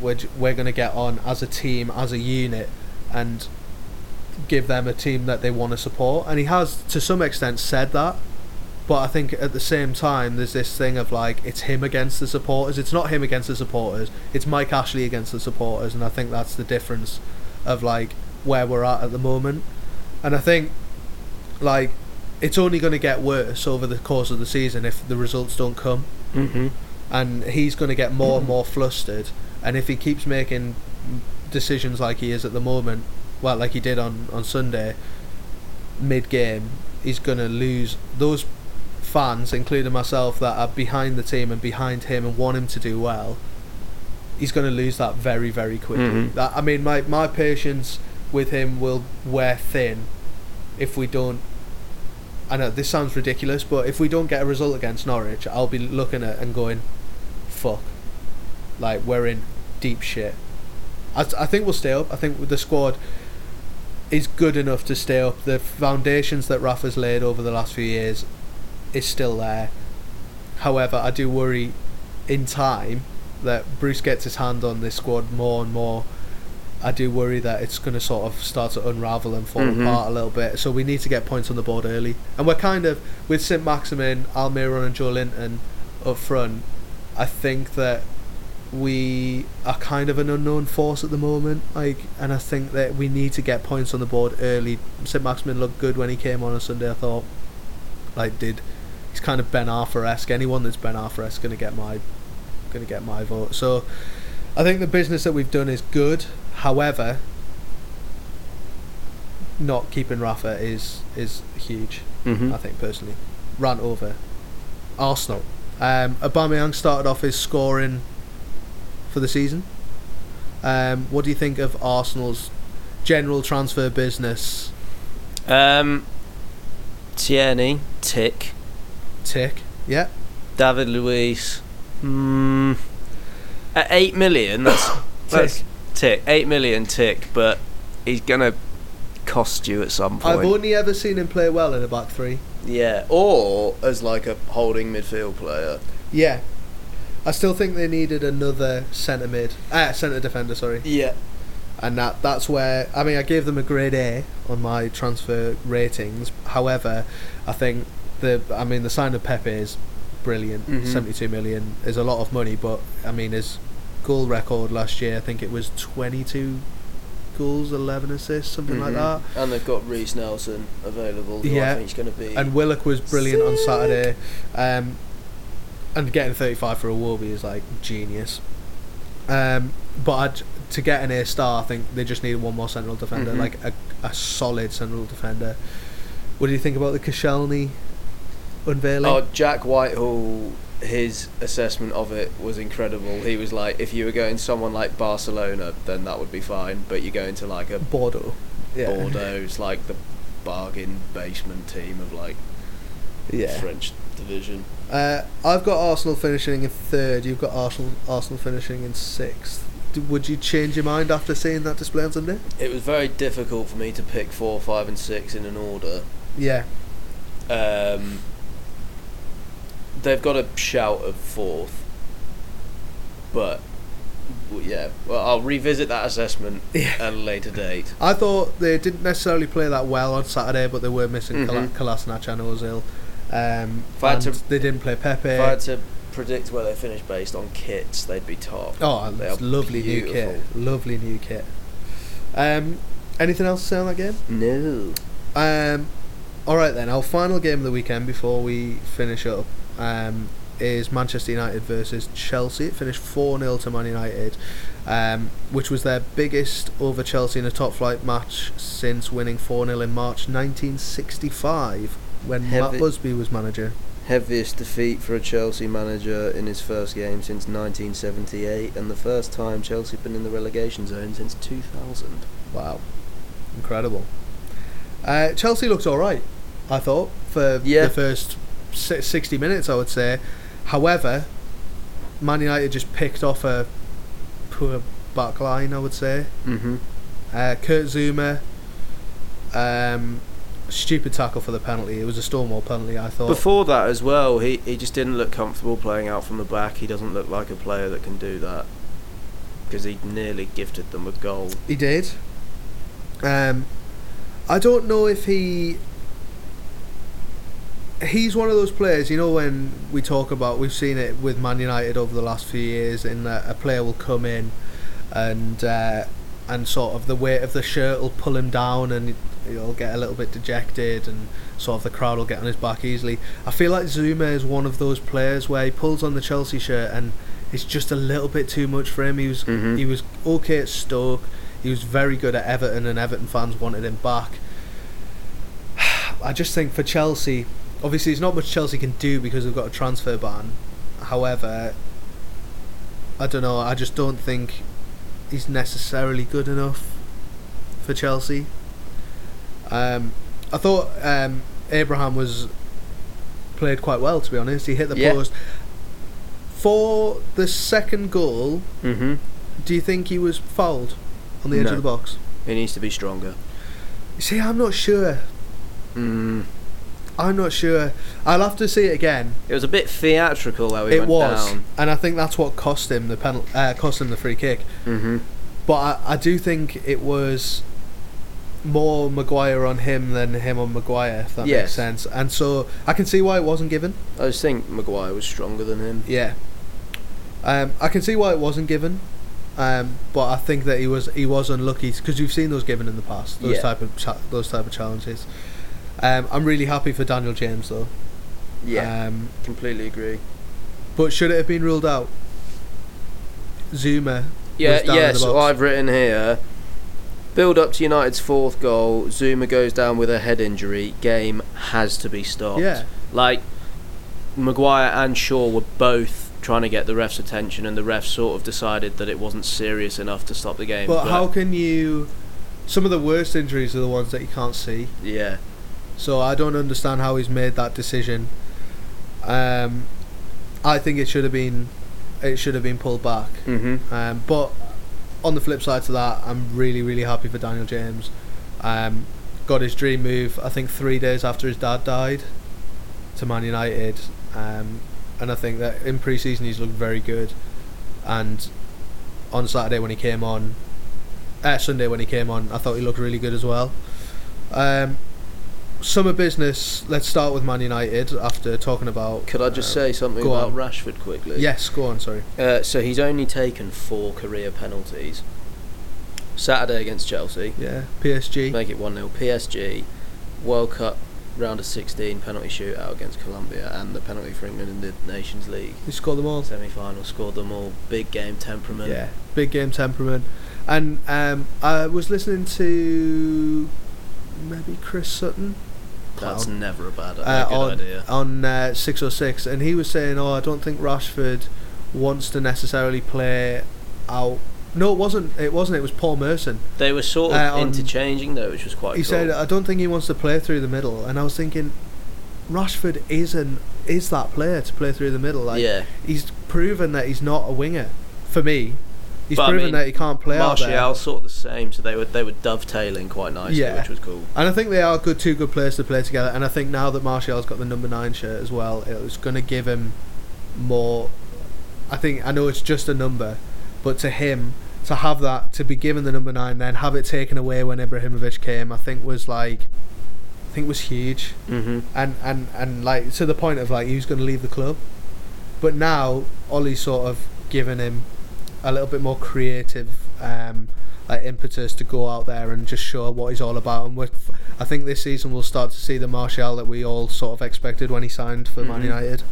we're we're gonna get on as a team, as a unit, and give them a team that they want to support. And he has, to some extent, said that. But I think at the same time, there's this thing of like, it's him against the supporters. It's not him against the supporters. It's Mike Ashley against the supporters. And I think that's the difference of like where we're at at the moment. And I think, like, it's only going to get worse over the course of the season if the results don't come. Mm-hmm. And he's going to get more and more flustered. And if he keeps making decisions like he is at the moment, well, like he did on, on Sunday, mid game, he's going to lose those fans, including myself, that are behind the team and behind him and want him to do well. He's going to lose that very, very quickly. Mhm. That I mean, my my patience with him will wear thin if we don't. I know this sounds ridiculous, but if we don't get a result against Norwich, I'll be looking at and going, "Fuck!" Like we're in deep shit. I, I think we'll stay up. I think the squad is good enough to stay up. The foundations that Rafa's laid over the last few years is still there. However, I do worry in time that Bruce gets his hand on this squad more and more. I do worry that it's going to sort of start to unravel and fall Mhm. apart a little bit. So we need to get points on the board early. And we're kind of, with St. Maximin, Almiron, and Joelinton up front, I think that we are kind of an unknown force at the moment. Like, and I think that we need to get points on the board early. St. Maximin looked good when he came on on Sunday, I thought. like did. He's kind of Ben Arfa esque. Anyone that's Ben Arfa esque gonna get my, gonna get my vote. So, I think the business that we've done is good. However, not keeping Rafa is is huge. Mm-hmm. I think personally. Rant over. Arsenal. Um, Aubameyang started off his scoring for the season. Um, what do you think of Arsenal's general transfer business? Um, Tierney, tick. Tick. Yeah. David Luiz. Hmm. At eight million, that's that's Tick. tick. Eight million tick, but he's gonna cost you at some point. I've only ever seen him play well in a back three. yeah, or as like a holding midfield player. Yeah. I still think they needed another centre mid, ah, centre defender. Sorry, Yeah. and that that's where I mean I gave them a grade A on my transfer ratings. However, I think the I mean the sign of Pepe is brilliant. Mhm. Seventy-two million is a lot of money, but I mean his goal record last year I think it was twenty-two goals, eleven assists, something like that. And they've got Reiss Nelson available. Yeah. I think going to be. And Willock was brilliant on Saturday. Um, and getting 35 for Iwobi is like genius. Um, but I'd, to get an A star, I think they just need one more central defender, Mhm. like a, a solid central defender. What do you think about the Koscielny unveiling? Oh, Jack Whitehall, his assessment of it was incredible. He was like, if you were going someone like Barcelona, then that would be fine. But you're going to like a Bordeaux. Yeah. Bordeaux, it's like the bargain basement team of like Yeah. French division. Uh, I've got Arsenal finishing in third. You've got Arsenal Arsenal finishing in sixth. Would you change your mind after seeing that display on Sunday? It was very difficult for me to pick four, five, and six in an order. Yeah. Um, they've got a shout of fourth, but yeah. Well, I'll revisit that assessment Yeah. at a later date. I thought they didn't necessarily play that well on Saturday, but they were missing Mhm. mm Kolasinac and Ozil. Um, If I had and to- they didn't play Pepe. If I had to predict where they finish based on kits, they'd be top. oh, They it's are lovely new kit. Lovely new kit. Um, anything else to say on that game? No. Um, all right then. Our final game of the weekend before we finish up um, is Manchester United versus Chelsea. It finished four 0 to Man United, um, which was their biggest over Chelsea in a top flight match since winning four 0 in March 1965 when Matt Busby was manager. Heaviest defeat for a Chelsea manager in his first game since 1978, and the first time Chelsea have been in the relegation zone since 2000. Wow, incredible. Uh, Chelsea looked all right, I thought, for Yeah. the first 60 minutes, I would say. However, Man United just picked off a poor back line, I would say. Mm-hmm. Uh, Kurt Zouma, um, stupid tackle for the penalty. It was a Stonewall penalty, I thought. Before that as well, he, he just didn't look comfortable playing out from the back. He doesn't look like a player that can do that because he nearly gifted them a goal. He did. Um, I don't know if he. He's one of those players, you know, when we talk about, we've seen it with Man United over the last few years, in that a player will come in and uh, and sort of the weight of the shirt will pull him down and he'll get a little bit dejected and sort of the crowd will get on his back easily. I feel like Zouma is one of those players where he pulls on the Chelsea shirt and it's just a little bit too much for him. He was Mhm. he was okay at Stoke. He was very good at Everton, and Everton fans wanted him back. I just think for Chelsea, obviously, there's not much Chelsea can do because they've got a transfer ban. However, I don't know. I just don't think he's necessarily good enough for Chelsea. Um, I thought um, Abraham was played quite well. To be honest, he hit the Yeah. post. For the second goal, Mm-hmm. do you think he was fouled on the edge No. of the box? He needs to be stronger. You see, I'm not sure. Mm. I'm not sure. I'll have to see it again. It was a bit theatrical though. it went was, down. and I think that's what cost him the penalty. Uh, cost him the free kick. Mm-hmm. But I, I do think it was more Maguire on him than him on Maguire. If that makes sense. And so I can see why it wasn't given. I just think Maguire was stronger than him. Yeah. Um, I can see why it wasn't given. Um, but I think that he was he was unlucky because you've seen those given in the past. Those Yeah. type of cha- those type of challenges. Um, I'm really happy for Daniel James though. Yeah, Um, completely agree. but should it have been ruled out? Zouma. Yeah, yeah. So. I've written here. Build up to United's fourth goal. Zouma goes down with a head injury. Game has to be stopped. Yeah. Like Maguire and Shaw were both trying to get the ref's attention, and the ref sort of decided that it wasn't serious enough to stop the game. But how can you? Some of the worst injuries are the ones that you can't see. Yeah. So I don't understand how he's made that decision. Um, I think it should have been, it should have been pulled back. Mm-hmm. Um, but on the flip side to that, I'm really really happy for Daniel James. Um, got his dream move. I think three days after his dad died, to Man United. Um, and I think that in pre-season he's looked very good. And on Saturday when he came on, uh, Sunday when he came on, I thought he looked really good as well. Um, summer business. Let's start with Man United after talking about. Could I just uh, say something about on. Rashford quickly? Yes, go on. Sorry. Uh, so he's only taken four career penalties. Saturday against Chelsea, Yeah, PSG. make it 1 0. PSG, World Cup round of 16 penalty shootout against Colombia, and the penalty for England in the Nations League He scored them all. semi final. Scored them all. Big game temperament. Yeah, big game temperament. And um, I was listening to maybe Chris Sutton That's never a bad uh, a on idea. on uh, 606, and he was saying, "Oh, I don't think Rashford wants to necessarily play out." No, it wasn't. It wasn't. It was Paul Merson. They were sort of uh, on- interchanging though, which was quite he cool. said, "I don't think he wants to play through the middle." And I was thinking, Rashford is an is that player to play through the middle. Like, yeah. he's proven that he's not a winger. For me, he's But I proven mean, that he can't play out there. Martial sort of the same, so they were they were dovetailing quite nicely, Yeah. which was cool. And I think they are good, two good players to play together. And I think now that Martial's got the number nine shirt as well, it's going to give him more. I think I know it's just a number, but to him to have that to be given the number nine, then have it taken away when Ibrahimovic came, I think was like, I think was huge. Mm-hmm. And and and like to the point of like he was going to leave the club, but now Ollie's sort of given him a little bit more creative um, like impetus to go out there and just show what he's all about. And with, I think this season we'll start to see the Martial that we all sort of expected when he signed for Man Mhm. United.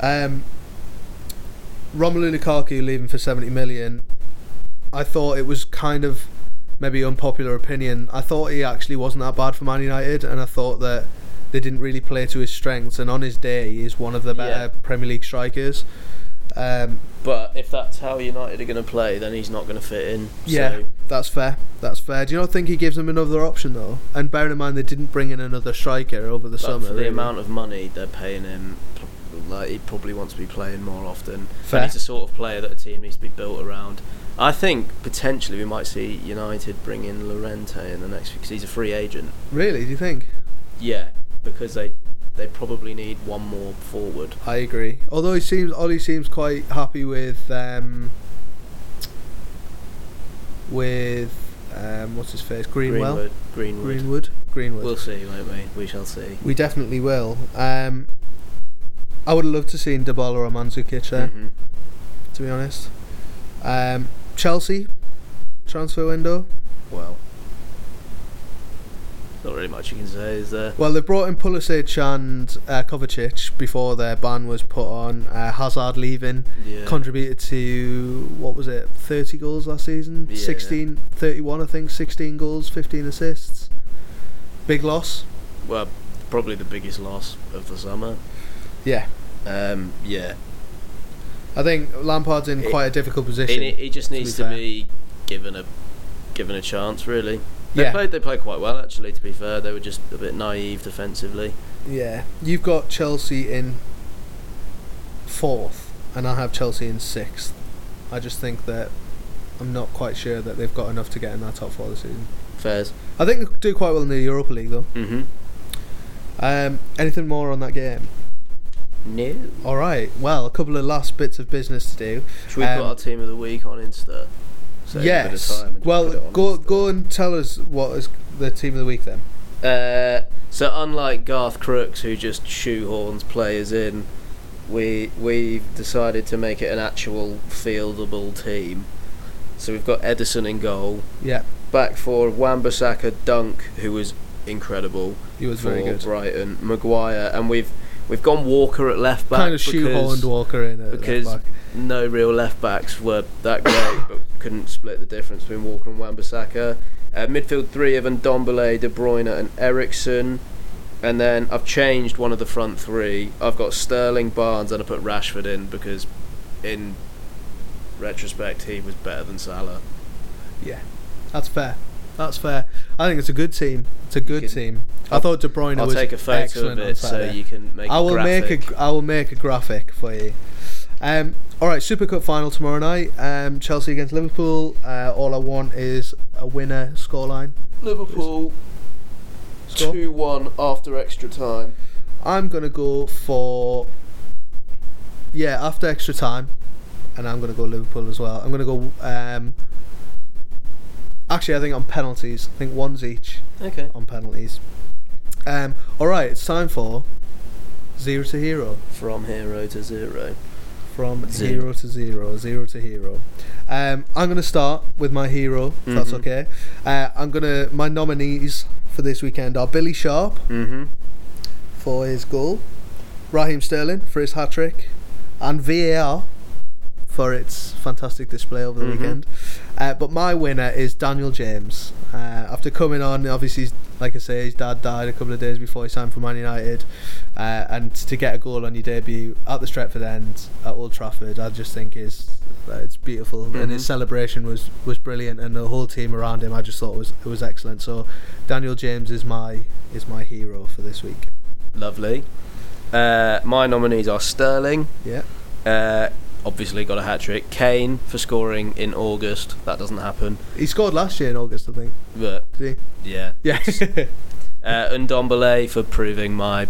Um, Romelu Lukaku leaving for 70 million. I thought it was kind of maybe unpopular opinion. I thought he actually wasn't that bad for Man United, and I thought that they didn't really play to his strengths. And on his day, he's one of the better Yeah. Premier League strikers. Um, But if that's how United are going to play, then he's not going to fit in. Yeah, So, that's fair. That's fair. Do you not think he gives them another option though? And bearing in mind they didn't bring in another striker over the but summer. for the really. amount of money they're paying him, like he probably wants to be playing more often. Fair. And he's the sort of player that a team needs to be built around. I think potentially we might see United bring in Llorente in the next because he's a free agent. Really? Do you think? Yeah, because they they probably need one more forward. I agree. Although he seems, Ollie seems quite happy with um, with um, what's his face, Greenwell, Greenwood. Greenwood. Greenwood, Greenwood. We'll see, won't we? We shall see. we definitely will. Um, I would have loved to see Dybala or Mandzukic there. Mhm. To be honest, um, Chelsea transfer window. Well, not really much you can say, is there? Well, they brought in Pulisic and uh, Kovacic before their ban was put on. Uh, Hazard leaving Yeah. contributed to what was it, 30 goals last season? Yeah. 16, 31, I think, 16 goals, 15 assists. Big loss. well, probably the biggest loss of the summer. Yeah, Um, yeah. I think Lampard's in He- quite a difficult position. he just to be needs to be given a given a chance, really. They Yeah. played. They played quite well, actually. To be fair, they were just a bit naive defensively. yeah, you've got Chelsea in fourth, and I have Chelsea in sixth. I just think that I'm not quite sure that they've got enough to get in that top four this season. Fairs. I think they'll do quite well in the Europa League though. Mm-hmm. Um, anything more on that game? No. All right. Well, a couple of last bits of business to do. Should we Um, put our team of the week on Insta? Save a bit of yes. Well, put it on go go and tell us what is the team of the week then. Uh, so unlike Garth Crooks, who just shoehorns players in, we we've decided to make it an actual fieldable team. So we've got Ederson in goal, Yeah. back for Wan-Bissaka Dunk, who was incredible He was very good. Brighton. Maguire, and we've we've gone Walker at left back Kind of shoehorned Walker in at because no real left backs were that great, but couldn't split the difference between Walker and Wan-Bissaka. Uh, midfield three of Ndombele, De Bruyne, and Eriksen. And then I've changed one of the front three. I've got Sterling, Barnes, and I put Rashford in because, in retrospect, he was better than Salah. Yeah, that's fair. That's fair. I think it's a good team. It's a good can- team. I I'll- De Bruyne I'll was take a photo excellent of it so you can make. I a will graphic. make a. I will make a graphic for you. Um, all right, Super Cup final tomorrow night. Um, Chelsea against Liverpool. Uh, all I want is a winner scoreline. Liverpool Score. two one after extra time. I'm gonna go for. Yeah, after extra time, and I'm gonna go Liverpool as well. I'm gonna go. Um, actually, I think on penalties. I think one's each Okay. on penalties. Um, all right, it's time for zero to hero. From hero to zero. from Zero. hero to zero, zero to hero. Um, I'm going to start with my hero, if that's Mhm. okay. Uh, I'm going to, my nominees for this weekend are Billy Sharp Mm-hmm. for his goal, Raheem Sterling for his hat trick, and VAR for its fantastic display over the Mhm. weekend. Uh, but my winner is Daniel James. Uh, after coming on, obviously, like I say, his dad died a couple of days before he signed for Man United, uh, and to get a goal on your debut at the Stretford End at Old Trafford, I just think is uh, it's beautiful, and his Mhm. celebration was was brilliant, and the whole team around him, I just thought was it was excellent. So, Daniel James is my is my hero for this week. Lovely. Uh, my nominees are Sterling. Yeah. Obviously got a hat trick. Kane for scoring in August. That doesn't happen. He scored last year in August, I think. But Did yeah. he? Yeah. Uh, Ndombele for proving my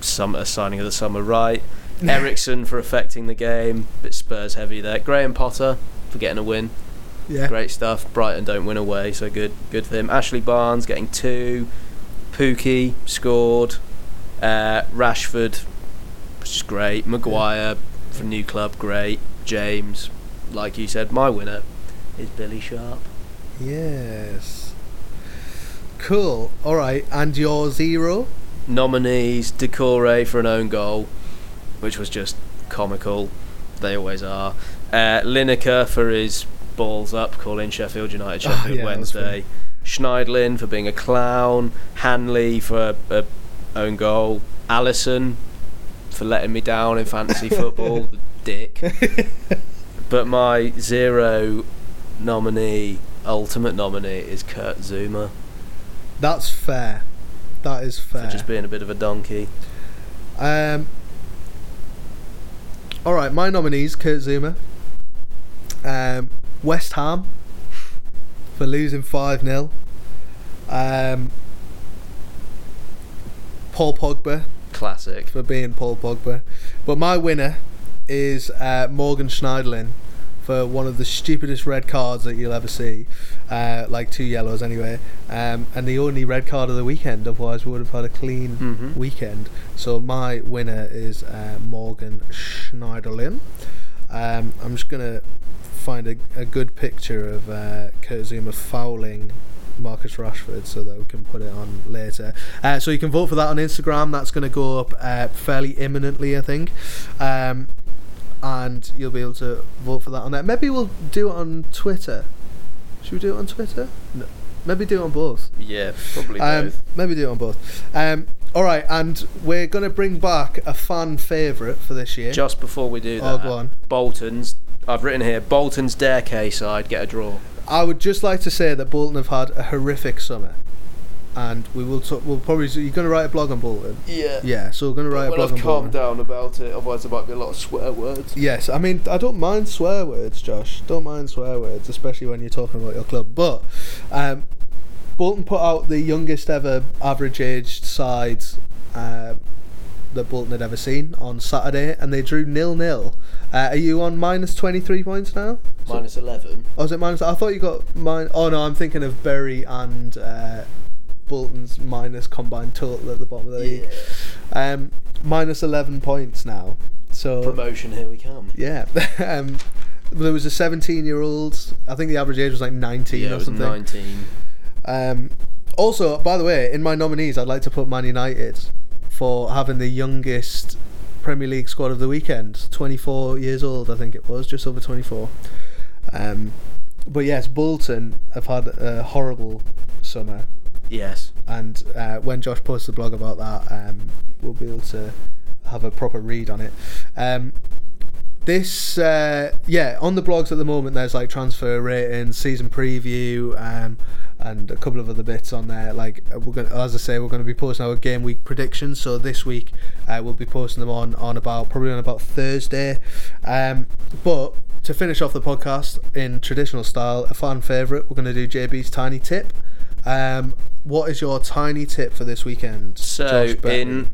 summer signing of the summer right. Eriksen for affecting the game. Bit Spurs heavy there. Graham Potter for getting a win. yeah. Great stuff. Brighton don't win away, so good good for him. Ashley Barnes getting two. Pukki scored. Uh, Rashford, which is great. Maguire from new club, great. James, like you said, my winner is Billy Sharp. Yes. Cool. All right. And your zero? Nominees: Doucouré for an own goal, which was just comical. They always are. Uh, Lineker for his balls up, calling Sheffield United Oh, yeah, Wednesday. Schneiderlin for being a clown. Hanley for a, a own goal. Alisson for letting me down in fantasy football. the dick. But my zero nominee, ultimate nominee, is Kurt Zouma That's fair. That is fair. for just being a bit of a donkey. Um. All right. My nominees: Kurt Zouma. Um, West Ham for losing five 0 Um. Paul Pogba Classic. for being Paul Pogba. But my winner is uh, Morgan Schneiderlin for one of the stupidest red cards that you'll ever see. Uh, like two yellows anyway. Um, and the only red card of the weekend, otherwise we would have had a clean Mhm. weekend. So my winner is uh, Morgan Schneiderlin. Um, I'm just going to find a, a good picture of uh, Kurt Zouma fouling Marcus Rashford so that we can put it on later. Uh, so you can vote for that on Instagram. That's going to go up uh, fairly imminently, I think. Um, and you'll be able to vote for that on there. Maybe we'll do it on Twitter. Should we do it on Twitter? No. Maybe do it on both. Yeah, probably Um, both. maybe do it on both. Um, all right, and we're going to bring back a fan favourite for this year. Just before we do Oh, that, on. Bolton's. I've written here Bolton's Dare K side get a draw. I would just like to say that Bolton have had a horrific summer, and we will. Talk, we'll probably. You're going to write a blog on Bolton. Yeah. Yeah, so we're going to write a Well, blog I've on calmed Bolton. down about it. Otherwise, there might be a lot of swear words. Yes, I mean I don't mind swear words, Josh. Don't mind swear words, especially when you're talking about your club. But um, Bolton put out the youngest ever average aged side uh, that Bolton had ever seen on Saturday, and they drew nil nil. Uh, are you on minus twenty three points now? Minus eleven. Oh, is it minus? I thought you got mine. Oh no, I'm thinking of Bury and uh, Bolton's minus combined total at the bottom of the league. Um, minus eleven points now. So Promotion, here we come. yeah. um, there was a 17 year old. I think the average age was like 19 Yeah, or something. nineteen. Um, Also, by the way, in my nominees, I'd like to put Man United for having the youngest Premier League squad of the weekend. 24 years old, I think it was, just over 24. Um, but yes, Bolton have had a horrible summer. Yes. And uh, when Josh posts a blog about that, um, we'll be able to have a proper read on it. Um, this, uh, yeah, on the blogs at the moment, there's like transfer ratings, season preview, um, and a couple of other bits on there. Like uh, we're gonna, as I say, we're going to be posting our game week predictions. So this week, uh, we'll be posting them on on about probably on about Thursday. Um, but to finish off the podcast in traditional style, a fan favourite, we're going to do JB's tiny tip. Um, what is your tiny tip for this weekend? So, in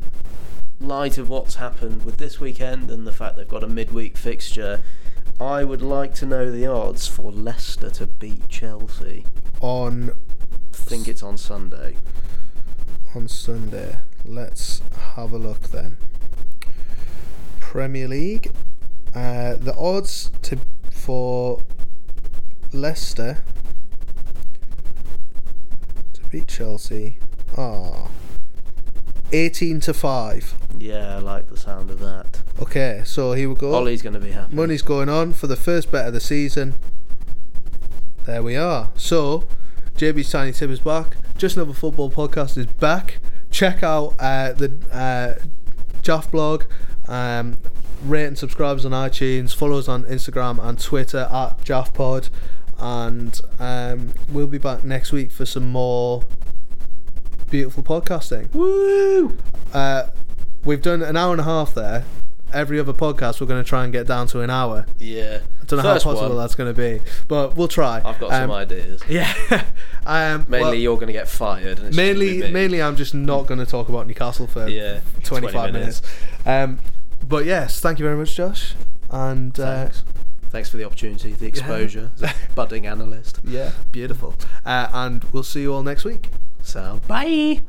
light of what's happened with this weekend and the fact they've got a midweek fixture, I would like to know the odds for Leicester to beat Chelsea. on I think it's on Sunday. on Sunday. Let's have a look then. Premier League. Uh, the odds to for Leicester to beat Chelsea are 18 to 5. Yeah, I like the sound of that. Okay, so here we go. Ollie's going to be happy. Money's going on for the first bet of the season. There we are. So, JB's Tiny Tip is back. Just Another Football Podcast is back. Check out uh, the uh, Jaff blog. Um, rate and subscribe us on iTunes. Follow us on Instagram and Twitter at JaffPod. And um, we'll be back next week for some more beautiful podcasting. Woo! Uh, we've done an hour and a half there. Every other podcast, we're going to try and get down to an hour. Yeah. I don't know First how possible one, that's going to be, but we'll try. I've got some Um, ideas. Yeah. um, Mainly, well, you're going to get fired. And it's just mainly, gonna be me. mainly, I'm just not going to talk about Newcastle for Yeah, 25 20 minutes. Um, but yes, thank you very much, Josh. And uh, Thanks. Thanks for the opportunity, the exposure. a budding analyst. yeah, beautiful. Uh, and we'll see you all next week. So, bye.